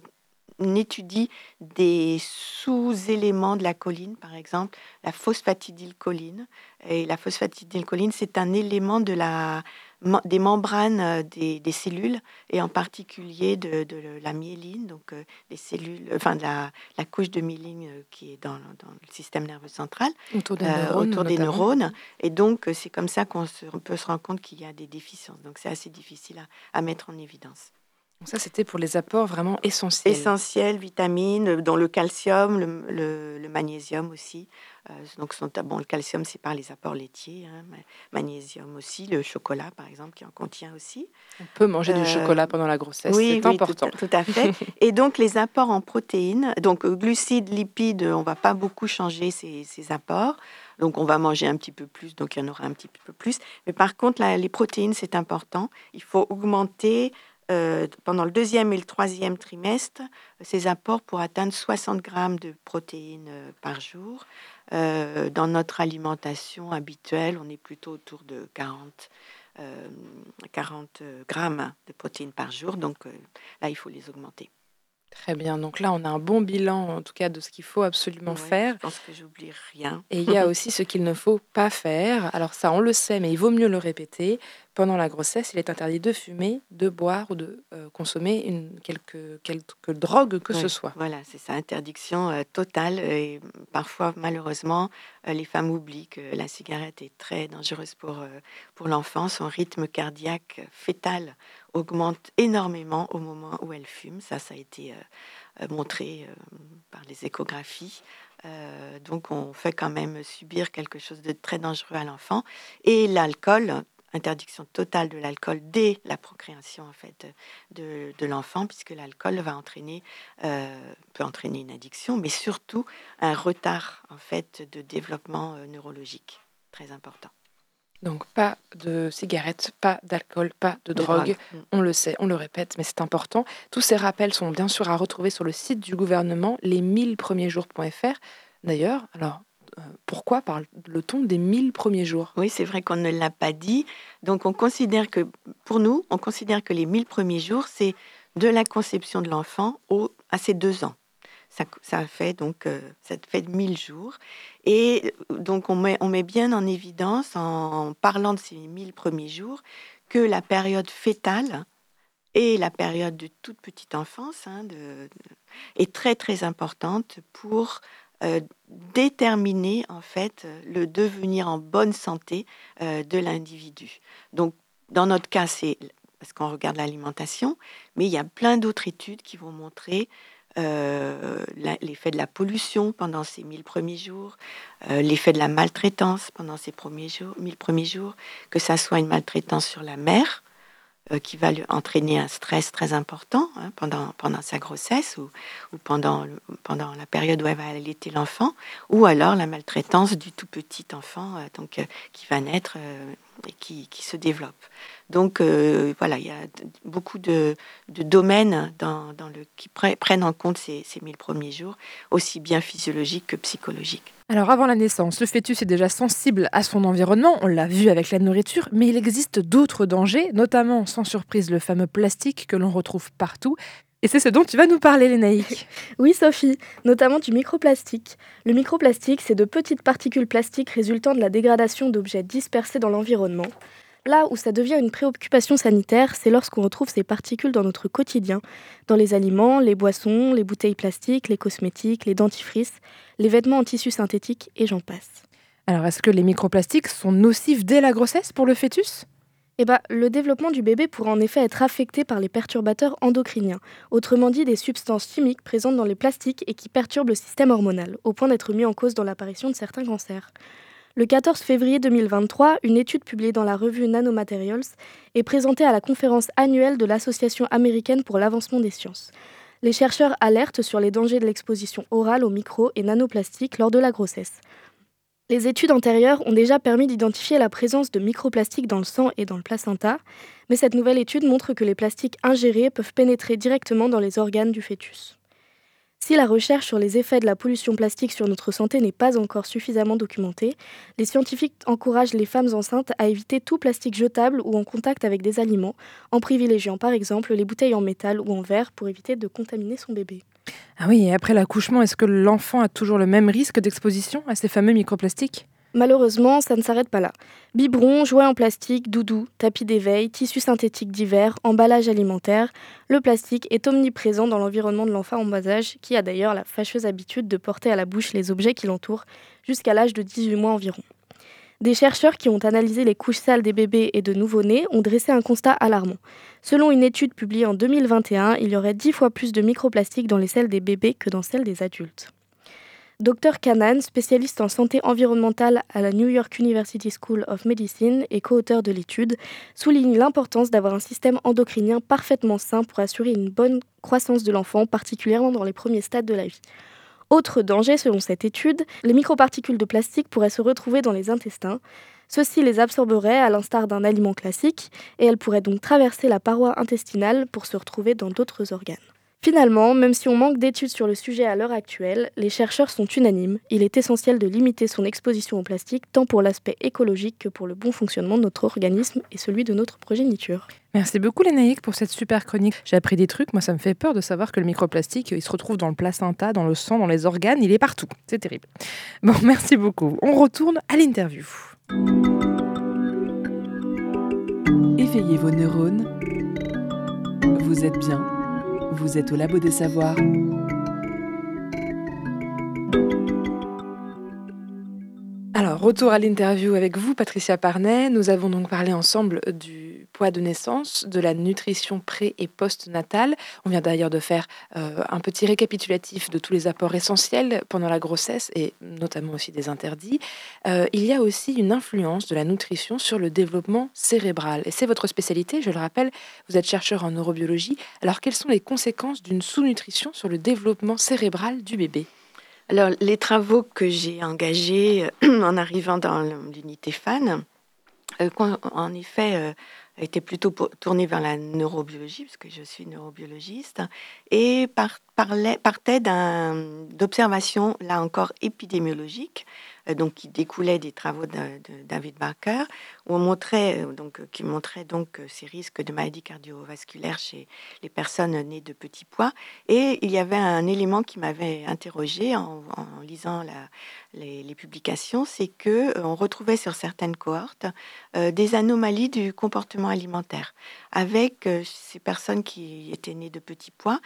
on étudie des sous-éléments de la choline, par exemple la phosphatidylcholine. Et la phosphatidylcholine, c'est un élément de la, des membranes euh, des, cellules, et en particulier de, la myéline, donc euh, les cellules, enfin de la, couche de myéline euh, qui est dans, le système nerveux central, autour des neurones. Et donc, c'est comme ça qu'on peut se rendre compte qu'il y a des déficiences. Donc, c'est assez difficile à mettre en évidence. Ça, c'était pour les apports vraiment essentiels. Essentiels, vitamines, dont le calcium, le magnésium aussi. Euh, donc, sont, bon, le calcium, c'est par les apports laitiers, hein, magnésium aussi, le chocolat, par exemple, qui en contient aussi. On peut manger du chocolat pendant la grossesse, oui, c'est important. Tout, à fait. <laughs> Et donc, les apports en protéines, donc glucides, lipides, on va pas beaucoup changer ces, apports. Donc, on va manger un petit peu plus, donc il y en aura un petit peu plus. Mais par contre, les protéines, c'est important. Il faut augmenter euh, pendant le deuxième et le troisième trimestre ces apports pour atteindre 60 grammes de protéines euh, par jour. Euh, dans notre alimentation habituelle, on est plutôt autour de 40, 40 grammes de protéines par jour. Donc là, il faut les augmenter. Très bien. Donc là, on a un bon bilan, en tout cas, de ce qu'il faut absolument faire. Je pense que j'oublie rien. Et il y a <laughs> aussi ce qu'il ne faut pas faire. Alors ça, on le sait, mais il vaut mieux le répéter. Pendant la grossesse, il est interdit de fumer, de boire ou de euh, consommer une, quelque, quelque drogue que ce soit. Voilà, c'est ça, interdiction euh, totale. Et parfois, malheureusement, euh, les femmes oublient que la cigarette est très dangereuse pour, pour l'enfant. Son rythme cardiaque fœtal augmente énormément au moment où elle fume. Ça, ça a été montré par les échographies. donc, on fait quand même subir quelque chose de très dangereux à l'enfant. Et l'alcool, interdiction totale de l'alcool dès la procréation en fait de, de l'enfant, puisque l'alcool va entraîner, peut entraîner une addiction, mais surtout un retard en fait de développement neurologique très important. Donc pas de cigarettes, pas d'alcool, pas de drogue. Mm. On le sait, on le répète, mais c'est important. Tous ces rappels sont bien sûr à retrouver sur le site du gouvernement, les 1000 premiers jours.fr. D'ailleurs, alors euh, pourquoi parle-t-on des 1000 premiers jours? Oui, c'est vrai qu'on ne l'a pas dit. Donc on considère que, pour nous, on considère que les 1000 premiers jours, c'est de la conception de l'enfant à ses deux ans. Ça, fait donc euh, ça fait 1000 jours. Et euh, donc on met, on met bien en évidence, en parlant de ces 1000 premiers jours, que la période fétale et la période de toute petite enfance hein, est très très importante pour euh, déterminer en fait le devenir en bonne santé de l'individu. Donc dans notre cas, c'est parce qu'on regarde l'alimentation, mais il y a plein d'autres études qui vont montrer euh, l'effet de la pollution pendant ces mille premiers jours, euh, l'effet de la maltraitance pendant ces premiers jours, mille premiers jours, que ça soit une maltraitance sur la euh, qui va lui entraîner un stress très important hein, pendant, pendant sa grossesse ou, ou, pendant, pendant la période où elle va allaiter l'enfant, ou alors la maltraitance du tout petit enfant donc, qui va naître et qui, qui se développe. Donc euh, voilà, il y a beaucoup de, domaines dans, le, qui prennent en compte ces, ces 1000 premiers jours, aussi bien physiologiques que psychologiques. Alors avant la naissance, le fœtus est déjà sensible à son environnement, on l'a vu avec la nourriture, mais il existe d'autres dangers, notamment sans surprise le fameux plastique que l'on retrouve partout. Et c'est ce dont tu vas nous parler, Lénaïque. <laughs> Oui, Sophie, notamment du microplastique. Le microplastique, c'est de petites particules plastiques résultant de la dégradation d'objets dispersés dans l'environnement. Là où ça devient une préoccupation sanitaire, c'est lorsqu'on retrouve ces particules dans notre quotidien, dans les aliments, les boissons, les bouteilles plastiques, les cosmétiques, les dentifrices, les vêtements en tissu synthétique et j'en passe. Alors est-ce que les microplastiques sont nocifs dès la grossesse pour le fœtus? Eh ben, le développement du bébé pourrait en effet être affecté par les perturbateurs endocriniens, autrement dit des substances chimiques présentes dans les plastiques et qui perturbent le système hormonal, au point d'être mis en cause dans l'apparition de certains cancers. Le 14 février 2023, une étude publiée dans la revue Nanomaterials est présentée à la conférence annuelle de l'Association américaine pour l'avancement des sciences. Les chercheurs alertent sur les dangers de l'exposition orale aux micro et nanoplastiques lors de la grossesse. Les études antérieures ont déjà permis d'identifier la présence de microplastiques dans le sang et dans le placenta, mais cette nouvelle étude montre que les plastiques ingérés peuvent pénétrer directement dans les organes du fœtus. Si la recherche sur les effets de la pollution plastique sur notre santé n'est pas encore suffisamment documentée, les scientifiques encouragent les femmes enceintes à éviter tout plastique jetable ou en contact avec des aliments, en privilégiant par exemple les bouteilles en métal ou en verre pour éviter de contaminer son bébé. Ah oui, et après l'accouchement, est-ce que l'enfant a toujours le même risque d'exposition à ces fameux microplastiques? Malheureusement, ça ne s'arrête pas là. Biberons, jouets en plastique, doudou, tapis d'éveil, tissus synthétiques divers, emballage alimentaire, le plastique est omniprésent dans l'environnement de l'enfant en bas âge, qui a d'ailleurs la fâcheuse habitude de porter à la bouche les objets qui l'entourent jusqu'à l'âge de 18 mois environ. Des chercheurs qui ont analysé les couches sales des bébés et de nouveau-nés ont dressé un constat alarmant. Selon une étude publiée en 2021, il y aurait dix fois plus de microplastiques dans les selles des bébés que dans celles des adultes. Dr Kanan, spécialiste en santé environnementale à la New York University School of Medicine et co-auteur de l'étude, souligne l'importance d'avoir un système endocrinien parfaitement sain pour assurer une bonne croissance de l'enfant, particulièrement dans les premiers stades de la vie. Autre danger selon cette étude, les microparticules de plastique pourraient se retrouver dans les intestins. Ceux-ci les absorberaient à l'instar d'un aliment classique et elles pourraient donc traverser la paroi intestinale pour se retrouver dans d'autres organes. Finalement, même si on manque d'études sur le sujet à l'heure actuelle, les chercheurs sont unanimes. Il est essentiel de limiter son exposition au plastique, tant pour l'aspect écologique que pour le bon fonctionnement de notre organisme et celui de notre progéniture. Merci beaucoup Lénaïque pour cette super chronique. J'ai appris des trucs, moi ça me fait peur de savoir que le microplastique, il se retrouve dans le placenta, dans le sang, dans les organes, il est partout. C'est terrible. Bon, <laughs> merci beaucoup. On retourne à l'interview. Éveillez vos neurones. Vous êtes bien vous êtes au Labo des Savoirs. Alors, retour à l'interview avec vous, Patricia Parnet. Nous avons donc parlé ensemble du de naissance, de la nutrition pré- et post-natale. On vient d'ailleurs de faire euh, un petit récapitulatif de tous les apports essentiels pendant la grossesse et notamment aussi des interdits. Euh, il y a aussi une influence de la nutrition sur le développement cérébral. Et c'est votre spécialité, je le rappelle, vous êtes chercheur en neurobiologie. Alors, quelles sont les conséquences d'une sous-nutrition sur le développement cérébral du bébé? Alors, les travaux que j'ai engagés euh, <clears throat> en arrivant dans l'unité FAN, en effet, étaient plutôt tournés vers la neurobiologie, puisque je suis neurobiologiste, et par- partaient d'un- d'observations, là encore, épidémiologiques, euh, donc qui découlaient des travaux de, David Barker, où on montrait, euh, donc, euh, qui montraient donc ces risques de maladies cardiovasculaires chez les personnes nées de petits poids. Et il y avait un élément qui m'avait interrogé en, lisant la- les, publications, c'est que on retrouvait sur certaines cohortes des anomalies du comportement alimentaire, avec ces personnes qui étaient nées de petits poids,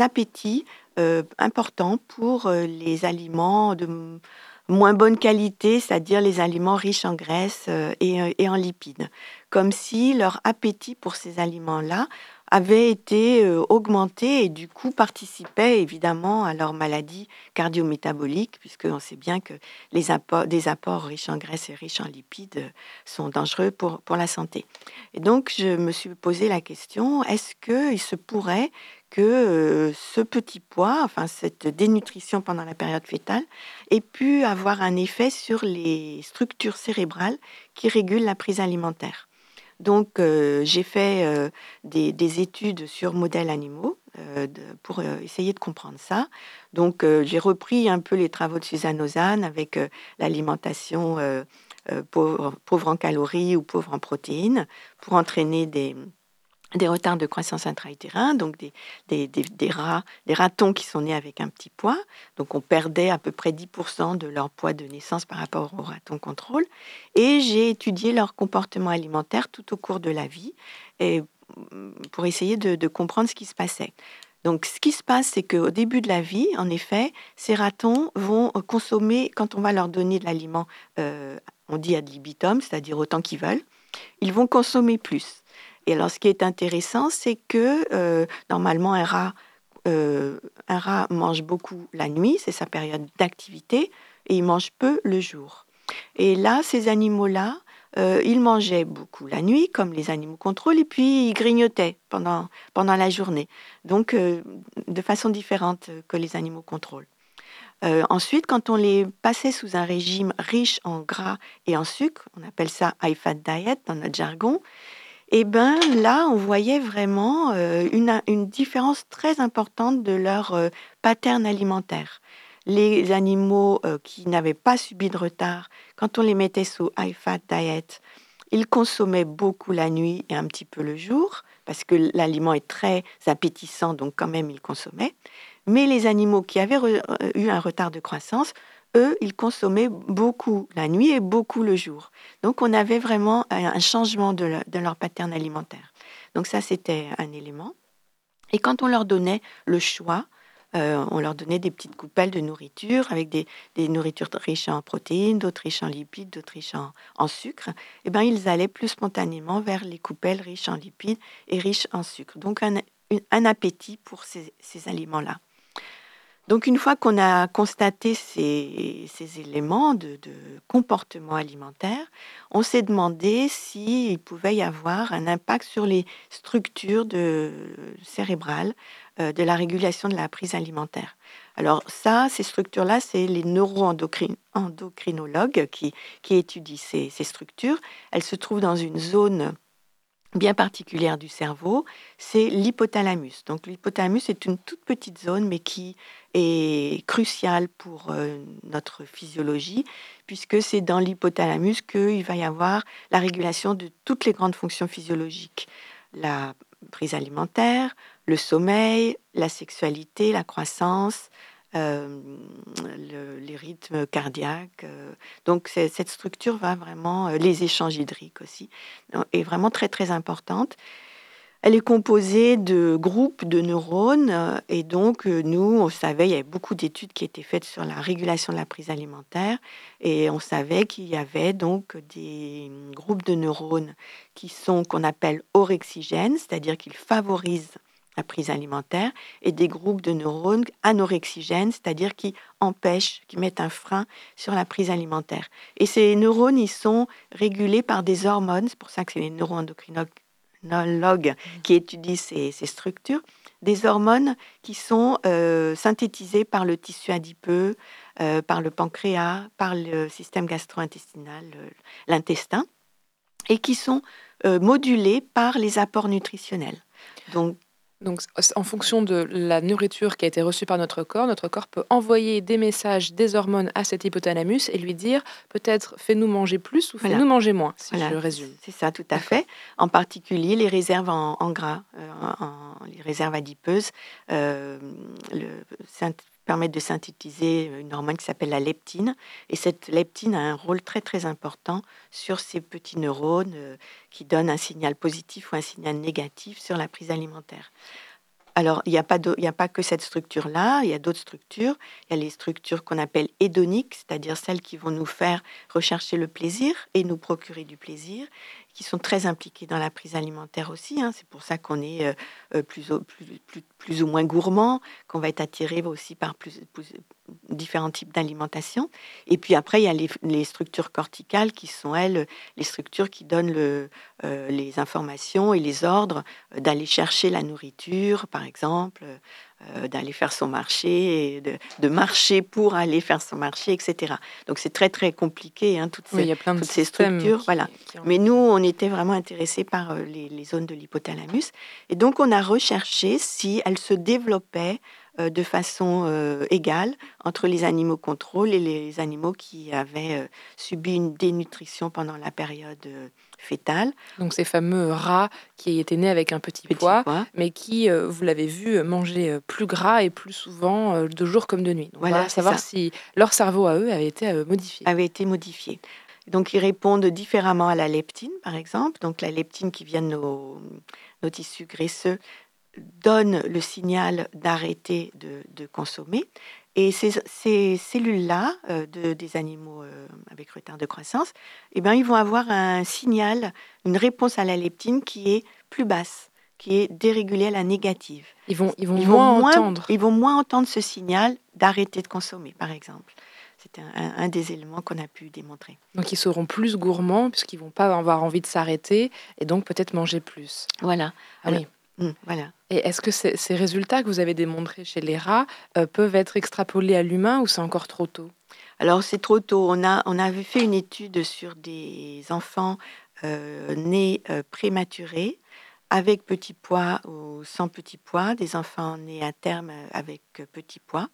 appétit euh, important pour euh, les aliments de moins bonne qualité, c'est-à-dire les aliments riches en graisse euh, et, en lipides, comme si leur appétit pour ces aliments-là avait été augmenté et du coup participait évidemment à leur maladie cardio-métabolique, puisqu'on sait bien que les apports, des apports riches en graisse et riches en lipides sont dangereux pour, pour la santé. Et donc je me suis posé la question, est-ce qu'il se pourrait que ce petit poids, enfin cette dénutrition pendant la période fétale, ait pu avoir un effet sur les structures cérébrales qui régulent la prise alimentaire. Donc j'ai fait des, des études sur modèles animaux pour essayer de comprendre ça. Donc j'ai repris un peu les travaux de Suzanne Ozanne avec l'alimentation pauvre en calories ou pauvre en protéines pour entraîner des, des retards de croissance intra-utérin, donc des, rats, des ratons qui sont nés avec un petit poids. Donc on perdait à peu près 10% de leur poids de naissance par rapport aux ratons contrôle. Et j'ai étudié leur comportement alimentaire tout au cours de la vie mm, pour essayer de, comprendre ce qui se passait. Donc, ce qui se passe, c'est qu'au début de la vie, en effet, ces ratons vont consommer, quand on va leur donner de l'aliment, euh, on dit ad libitum, c'est-à-dire autant qu'ils veulent, ils vont consommer plus. Et alors, ce qui est intéressant, c'est que euh, normalement, un rat, euh, un rat mange beaucoup la nuit, c'est sa période d'activité, et il mange peu le jour. Et là, ces animaux-là, euh, ils mangeaient beaucoup la nuit, comme les animaux contrôle, et puis ils grignotaient pendant, pendant la journée, donc de façon différente que les animaux contrôle. Euh, ensuite, quand on les passait sous un régime riche en gras et en sucre, on appelle ça high fat diet dans notre jargon, et ben là, on voyait vraiment euh, une, une différence très importante de leur euh, pattern alimentaire. Les animaux euh, qui n'avaient pas subi de retard, quand on les mettait sous high fat diet, ils consommaient beaucoup la nuit et un petit peu le jour, parce que l'aliment est très appétissant, donc quand même ils consommaient. Mais les animaux qui avaient eu un retard de croissance, eux, ils consommaient beaucoup la nuit et beaucoup le jour. Donc on avait vraiment un changement de, leur- pattern alimentaire. Donc ça, c'était un élément. Et quand on leur donnait le choix euh, on leur donnait des petites coupelles de nourriture avec des, nourritures riches en protéines, d'autres riches en lipides, d'autres riches en, sucre. Et eh ben, ils allaient plus spontanément vers les coupelles riches en lipides et riches en sucre. Donc un, appétit pour ces aliments-là. Donc une fois qu'on a constaté ces, éléments de, comportement alimentaire, on s'est demandé s'il pouvait y avoir un impact sur les structures cérébrales euh, de la régulation de la prise alimentaire. Alors ça, ces structures-là, c'est les neuroendocrinologues qui, étudient ces, ces structures. Elles se trouvent dans une zone bien particulière du cerveau, c'est l'hypothalamus. Donc l'hypothalamus est une toute petite zone, mais qui est cruciale pour notre physiologie, puisque c'est dans l'hypothalamus qu'il va y avoir la régulation de toutes les grandes fonctions physiologiques. La prise alimentaire, le sommeil, la sexualité, la croissance, les rythmes cardiaques. Donc cette structure va vraiment, les échanges hydriques aussi, est vraiment très très importante. Elle est composée de groupes de neurones et donc nous, on savait, il y avait beaucoup d'études qui étaient faites sur la régulation de la prise alimentaire et on savait qu'il y avait donc des groupes de neurones qui sont qu'on appelle orexigènes, c'est-à-dire qu'ils favorisent la prise alimentaire, et des groupes de neurones anorexigènes, c'est-à-dire qui empêchent, qui mettent un frein sur la prise alimentaire. Et ces neurones, ils sont régulés par des hormones, c'est pour ça que c'est les neuroendocrinologues qui étudient ces, structures, des hormones qui sont euh, synthétisées par le tissu adipeux, euh, par le pancréas, par le système gastro-intestinal, l'intestin, et qui sont euh, modulées par les apports nutritionnels. Donc, donc, en fonction de la nourriture qui a été reçue par notre corps, notre corps peut envoyer des messages, des hormones à cet hypothalamus et lui dire peut-être fais-nous manger plus ou fais-nous manger moins, si je résume. C'est ça, tout à fait. En particulier, les réserves en, gras, euh, les réserves adipeuses, euh, le, permettent de synthétiser une hormone qui s'appelle la leptine. Et cette leptine a un rôle très très important sur ces petits neurones euh, qui donnent un signal positif ou un signal négatif sur la prise alimentaire. Alors, il n'y a, a pas que cette structure-là, il y a d'autres structures. Il y a les structures qu'on appelle hédoniques, c'est-à-dire celles qui vont nous faire rechercher le plaisir et nous procurer du plaisir qui sont très impliqués dans la prise alimentaire aussi. Hein. C'est pour ça qu'on est euh, euh, plus, ou moins gourmand, qu'on va être attiré aussi par plus, différents types d'alimentation. Et puis après, il y a les, structures corticales qui sont, elles, les structures qui donnent euh, les informations et les ordres d'aller chercher la nourriture, par exemple, euh, d'aller faire son marché, et de, marcher pour aller faire son marché, etc. Donc c'est très très compliqué, hein, toutes ces, toutes ces structures. voilà. Mais nous, on était vraiment intéressés par euh, les, zones de l'hypothalamus. Et donc on a recherché si elles se développaient de façon égale entre les animaux contrôle et les animaux qui avaient subi une dénutrition pendant la période fétale. Donc ces fameux rats qui étaient nés avec un petit, poids, mais qui, euh, vous l'avez vu, mangeaient euh, plus gras et plus souvent euh, de jour comme de nuit. Donc voilà, savoir si leur cerveau à eux avait été modifié. Avait été modifié. Donc ils répondent différemment à la leptine, par exemple. Donc la leptine qui vient de nos, nos tissus graisseux donne le signal d'arrêter de, de, consommer. Et ces, cellules-là, euh, de, des animaux euh, avec retard de croissance, eh ben, ils vont avoir un signal, une réponse à la leptine qui est plus basse, qui est dérégulée à la négative. Ils vont, ils vont, moins, entendre. Ils vont moins entendre ce signal d'arrêter de consommer, par exemple. C'est un, des éléments qu'on a pu démontrer. Donc ils seront plus gourmands puisqu'ils vont pas avoir envie de s'arrêter et donc peut-être manger plus. Voilà. Ah oui. Mmh, voilà. Et est-ce que ces résultats que vous avez démontrés chez les rats euh, peuvent être extrapolés à l'humain ou c'est encore trop tôt? Alors c'est trop tôt. On, a, on avait fait une étude sur des enfants euh, nés euh, prématurés avec petit poids ou sans petit poids, des enfants nés à terme avec petit poids.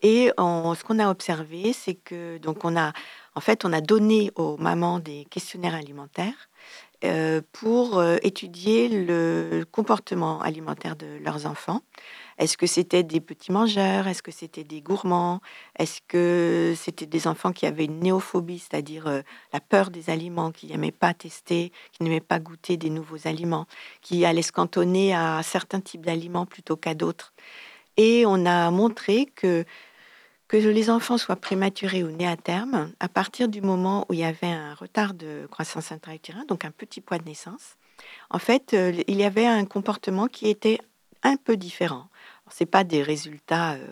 Et ce qu'on a observé, c'est que donc on a en fait on a donné aux mamans des questionnaires alimentaires pour euh, étudier le comportement alimentaire de leurs enfants. Est-ce que c'était des petits mangeurs? Est-ce que c'était des gourmands? Est-ce que c'était des enfants qui avaient une néophobie, c'est-à-dire euh, la peur des aliments, qui n'aimaient pas tester, qui n'aimaient pas goûter des nouveaux aliments, qui allaient se cantonner à certains types d'aliments plutôt qu'à d'autres? Et on a montré que que les enfants soient prématurés ou nés à terme, à partir du moment où il y avait un retard de croissance intra-utérine, donc un petit poids de naissance, en fait, euh, il y avait un comportement qui était un peu différent. Ce pas des résultats euh,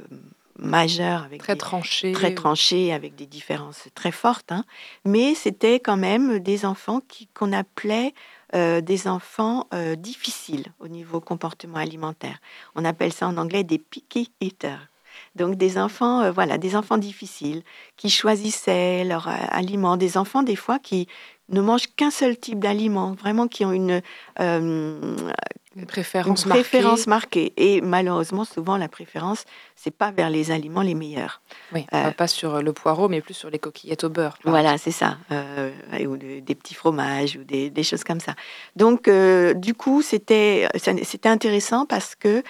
majeurs avec très tranchés, très tranchés avec des différences très fortes, hein, mais c'était quand même des enfants qu'on appelait euh, des enfants difficiles au niveau comportement alimentaire. On appelle ça en anglais des picky eaters. Donc des enfants, euh, voilà, des enfants difficiles qui choisissaient leur euh, aliment, des enfants des fois qui ne mangent qu'un seul type d'aliment, vraiment qui ont une, euh, préférence, marquée. Et malheureusement, souvent, la préférence, c'est pas vers les aliments les meilleurs. Oui, pas sur le poireau, mais plus sur les coquillettes au beurre. Voilà, c'est ça. ou des petits fromages ou des, des choses comme ça. Donc, du coup, c'était intéressant parce que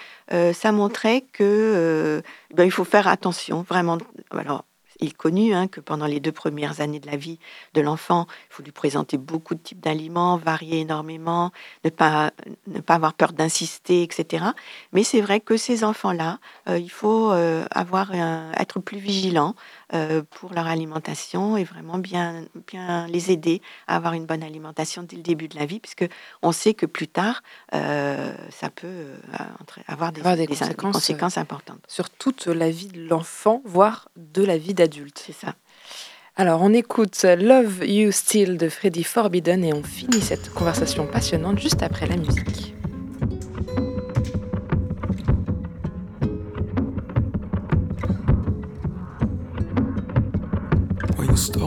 ça montrait que ben, il faut faire attention, vraiment. Alors, il connu hein, que pendant les deux premières années de la vie de l'enfant, il faut lui présenter beaucoup de types d'aliments, varier énormément, ne pas, ne pas avoir peur d'insister, etc. Mais c'est vrai que ces enfants-là, euh, il faut euh, avoir être plus vigilant euh, pour leur alimentation et vraiment bien, bien les aider à avoir une bonne alimentation dès le début de la vie, puisque on sait que plus tard, ça peut avoir des, des, conséquences, importantes. Sur toute la vie de l'enfant, voire de la vie d'adulte. C'est ça. Alors, on écoute Love You Still de Freddy Forbidden et on finit cette conversation passionnante juste après la musique.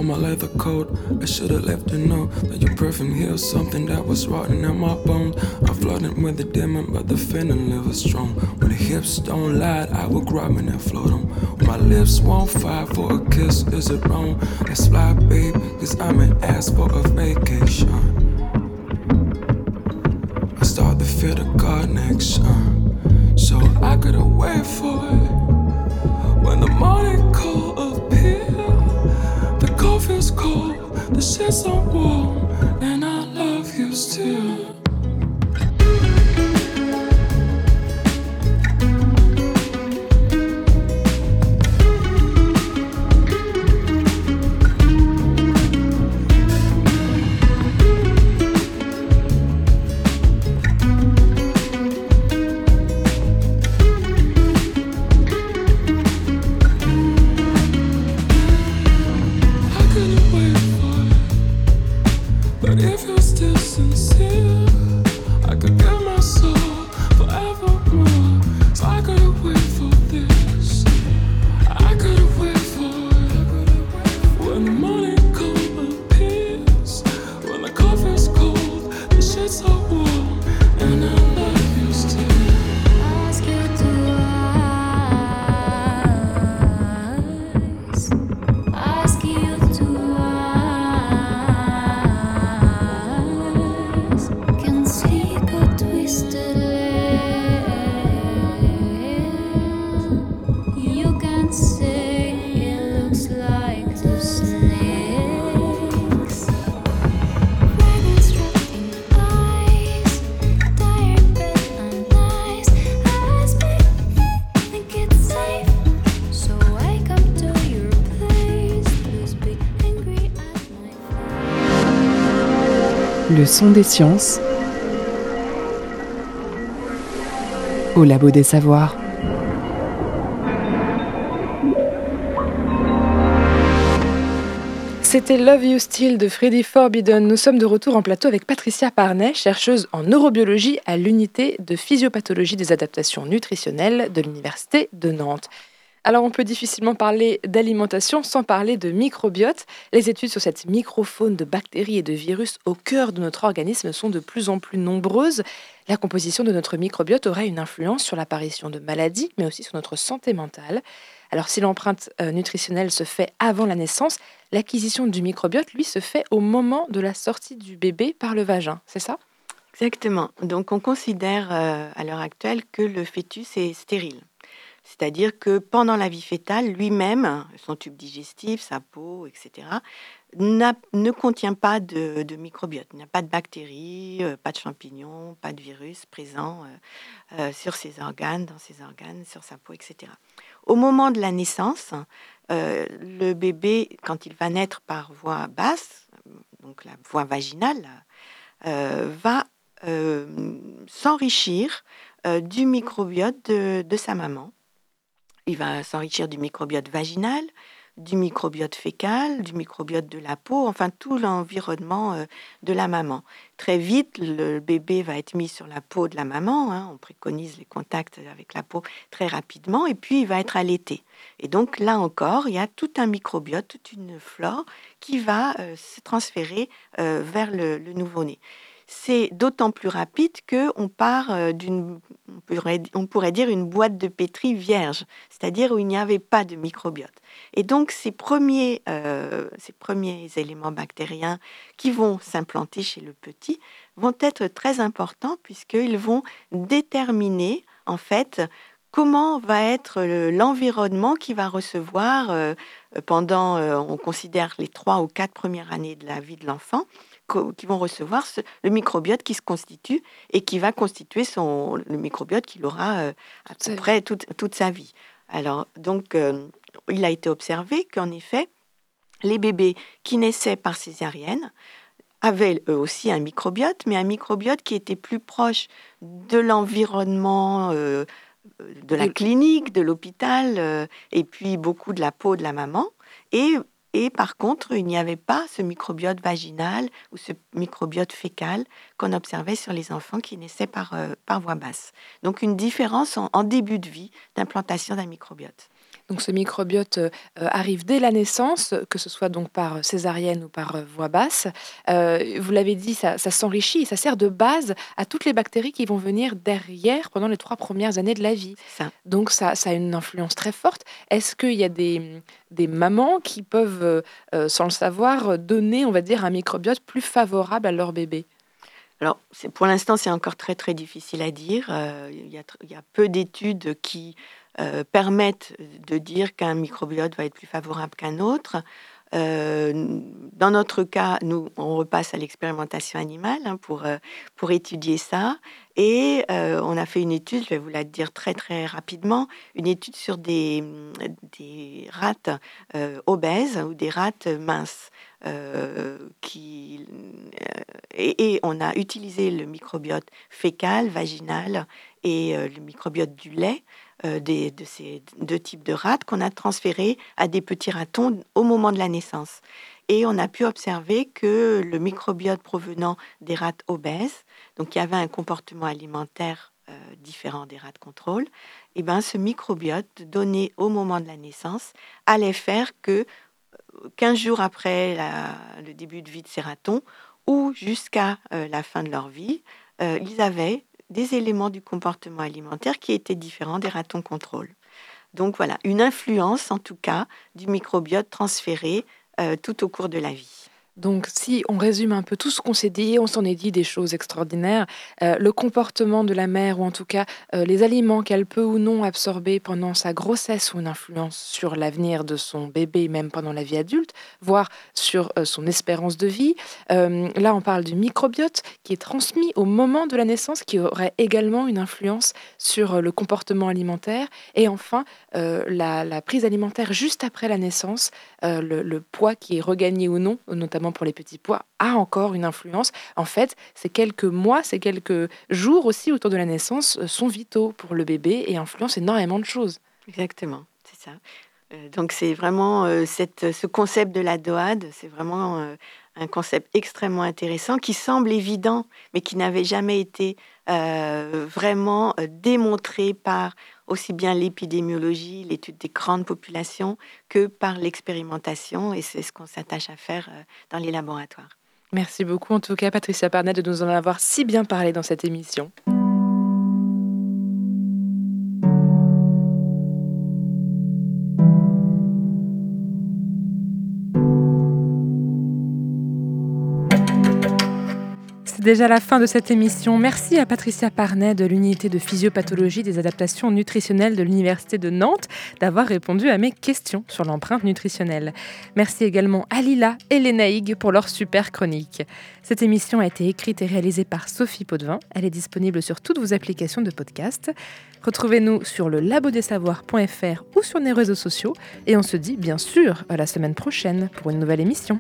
Stole my leather coat. I should have left a note that your perfume healed something that was rotting in my bones. I flooded with the demon, but the feeling lives strong. When the hips don't lie, I will grab and float on. My lips won't fight for a kiss, is it wrong? Let's fly, babe, cause I'm an ass for a vacation. I start to feel the connection, so I gotta wait for it. When the morning feels cold, the shit's not warm, and I love you still. Des sciences au labo des savoirs. C'était Love You Still de Freddy Forbidden. Nous sommes de retour en plateau avec Patricia Parnet, chercheuse en neurobiologie à l'unité de physiopathologie des adaptations nutritionnelles de l'Université de Nantes. Alors on peut difficilement parler d'alimentation sans parler de microbiote. Les études sur cette microfaune de bactéries et de virus au cœur de notre organisme sont de plus en plus nombreuses. La composition de notre microbiote aurait une influence sur l'apparition de maladies, mais aussi sur notre santé mentale. Alors si l'empreinte euh, nutritionnelle se fait avant la naissance, l'acquisition du microbiote, lui, se fait au moment de la sortie du bébé par le vagin, c'est ça? Exactement. Donc on considère euh, à l'heure actuelle que le fœtus est stérile. C'est-à-dire que pendant la vie fétale, lui-même, son tube digestif, sa peau, etc., ne contient pas de, microbiote. Il n'y a pas de bactéries, euh, pas de champignons, pas de virus présents euh, euh, sur ses organes, dans ses organes, sur sa peau, etc. Au moment de la naissance, le bébé, quand il va naître par voie basse, donc la voie vaginale, va s'enrichir du microbiote de sa maman. Il va s'enrichir du microbiote vaginal, du microbiote fécal, du microbiote de la peau, enfin tout l'environnement euh, de la maman. Très vite, le bébé va être mis sur la peau de la maman, hein. on préconise les contacts avec la peau très rapidement, et puis il va être allaité. Et donc là encore, il y a tout un microbiote, toute une flore qui va euh, se transférer euh, vers le nouveau-né c'est d'autant plus rapide qu'on part euh, d'une, on pourrait, dire, une boîte de pétri vierge, c'est-à-dire où il n'y avait pas de microbiote. Et donc ces premiers, euh, ces premiers éléments bactériens qui vont s'implanter chez le petit vont être très importants puisqu'ils vont déterminer en fait comment va être l'environnement qui va recevoir euh, pendant, on considère les trois ou quatre premières années de la vie de l'enfant, qui vont recevoir le microbiote qui se constitue et qui va constituer son, le microbiote qu'il aura euh, à peu près toute, toute, sa vie. Alors, donc, euh, il a été observé qu'en effet, les bébés qui naissaient par césarienne avaient eux aussi un microbiote, mais un microbiote qui était plus proche de l'environnement. Euh, de la clinique, de l'hôpital, et puis beaucoup de la peau de la maman, et et par contre, il n'y avait pas ce microbiote vaginal ou ce microbiote fécal qu'on observait sur les enfants qui naissaient par, euh, par voie basse. Donc une différence en début de vie d'implantation d'un microbiote. Donc ce microbiote euh, arrive dès la naissance, que ce soit donc par césarienne ou par euh, voie basse. Euh, vous l'avez dit, ça, s'enrichit et ça sert de base à toutes les bactéries qui vont venir derrière pendant les trois premières années de la vie. Donc ça, a une influence très forte. Est-ce qu'il y a des, des, mamans qui peuvent, sans le savoir, donner, on va dire, un microbiote plus favorable à leur bébé? Alors, pour l'instant, c'est encore très très difficile à dire. il, y a, il, y a, peu d'études qui euh, permettent de dire qu'un microbiote va être plus favorable qu'un autre. Euh, dans notre cas, nous, on repasse à l'expérimentation animale hein, pour, euh, pour étudier ça. Et on a fait une étude, je vais vous la dire très très rapidement, une étude sur des, des rates obèses ou des rates minces. qui, et, et, on a utilisé le microbiote fécal, vaginal et le microbiote du lait euh, de ces deux types de rats qu'on a transférés à des petits ratons au moment de la naissance. Et on a pu observer que le microbiote provenant des rats obèses, donc il avait un comportement alimentaire euh, différent des rats de contrôle, et ben ce microbiote donné au moment de la naissance allait faire que 15 euh, jours après le début de vie de ces ratons ou jusqu'à la fin de leur vie, ils avaient des éléments du comportement alimentaire qui étaient différents des ratons contrôle. Donc voilà, une influence en tout cas du microbiote transféré euh, tout au cours de la vie. Donc, si on résume un peu tout ce qu'on s'est dit, on s'en est dit des choses extraordinaires. Euh, le comportement de la mère, ou en tout cas euh, les aliments qu'elle peut ou non absorber pendant sa grossesse, ont une influence sur l'avenir de son bébé, même pendant la vie adulte, voire sur euh, son espérance de vie. là, on parle du microbiote qui est transmis au moment de la naissance, qui aurait également une influence sur le comportement alimentaire. Et enfin, la, prise alimentaire juste après la naissance, le poids qui est regagné ou non, notamment pour les petits pois, a encore une influence. En fait, ces quelques mois, ces quelques jours aussi autour de la naissance euh, sont vitaux pour le bébé et influencent énormément de choses. Exactement, c'est ça. Euh, donc c'est vraiment euh, cette, ce concept de la DOAD, c'est vraiment un concept extrêmement intéressant qui semble évident, mais qui n'avait jamais été vraiment démontré par aussi bien l'épidémiologie, l'étude des grandes populations, que par l'expérimentation. Et c'est ce qu'on s'attache à faire euh, dans les laboratoires. Merci beaucoup en tout cas, Patricia Parnet, de nous en avoir si bien parlé dans cette émission. Déjà la fin de cette émission. Merci à Patricia Parnet de l'unité de physiopathologie des adaptations nutritionnelles de l'Université de Nantes d'avoir répondu à mes questions sur l'empreinte nutritionnelle. Merci également à Lila et Lénaïg pour leur super chronique. Cette émission a été écrite et réalisée par Sophie Potvin. Elle est disponible sur toutes vos applications de podcast. Retrouvez-nous sur le labodesavoirs.fr ou sur nos réseaux sociaux et on se dit bien sûr à la semaine prochaine pour une nouvelle émission.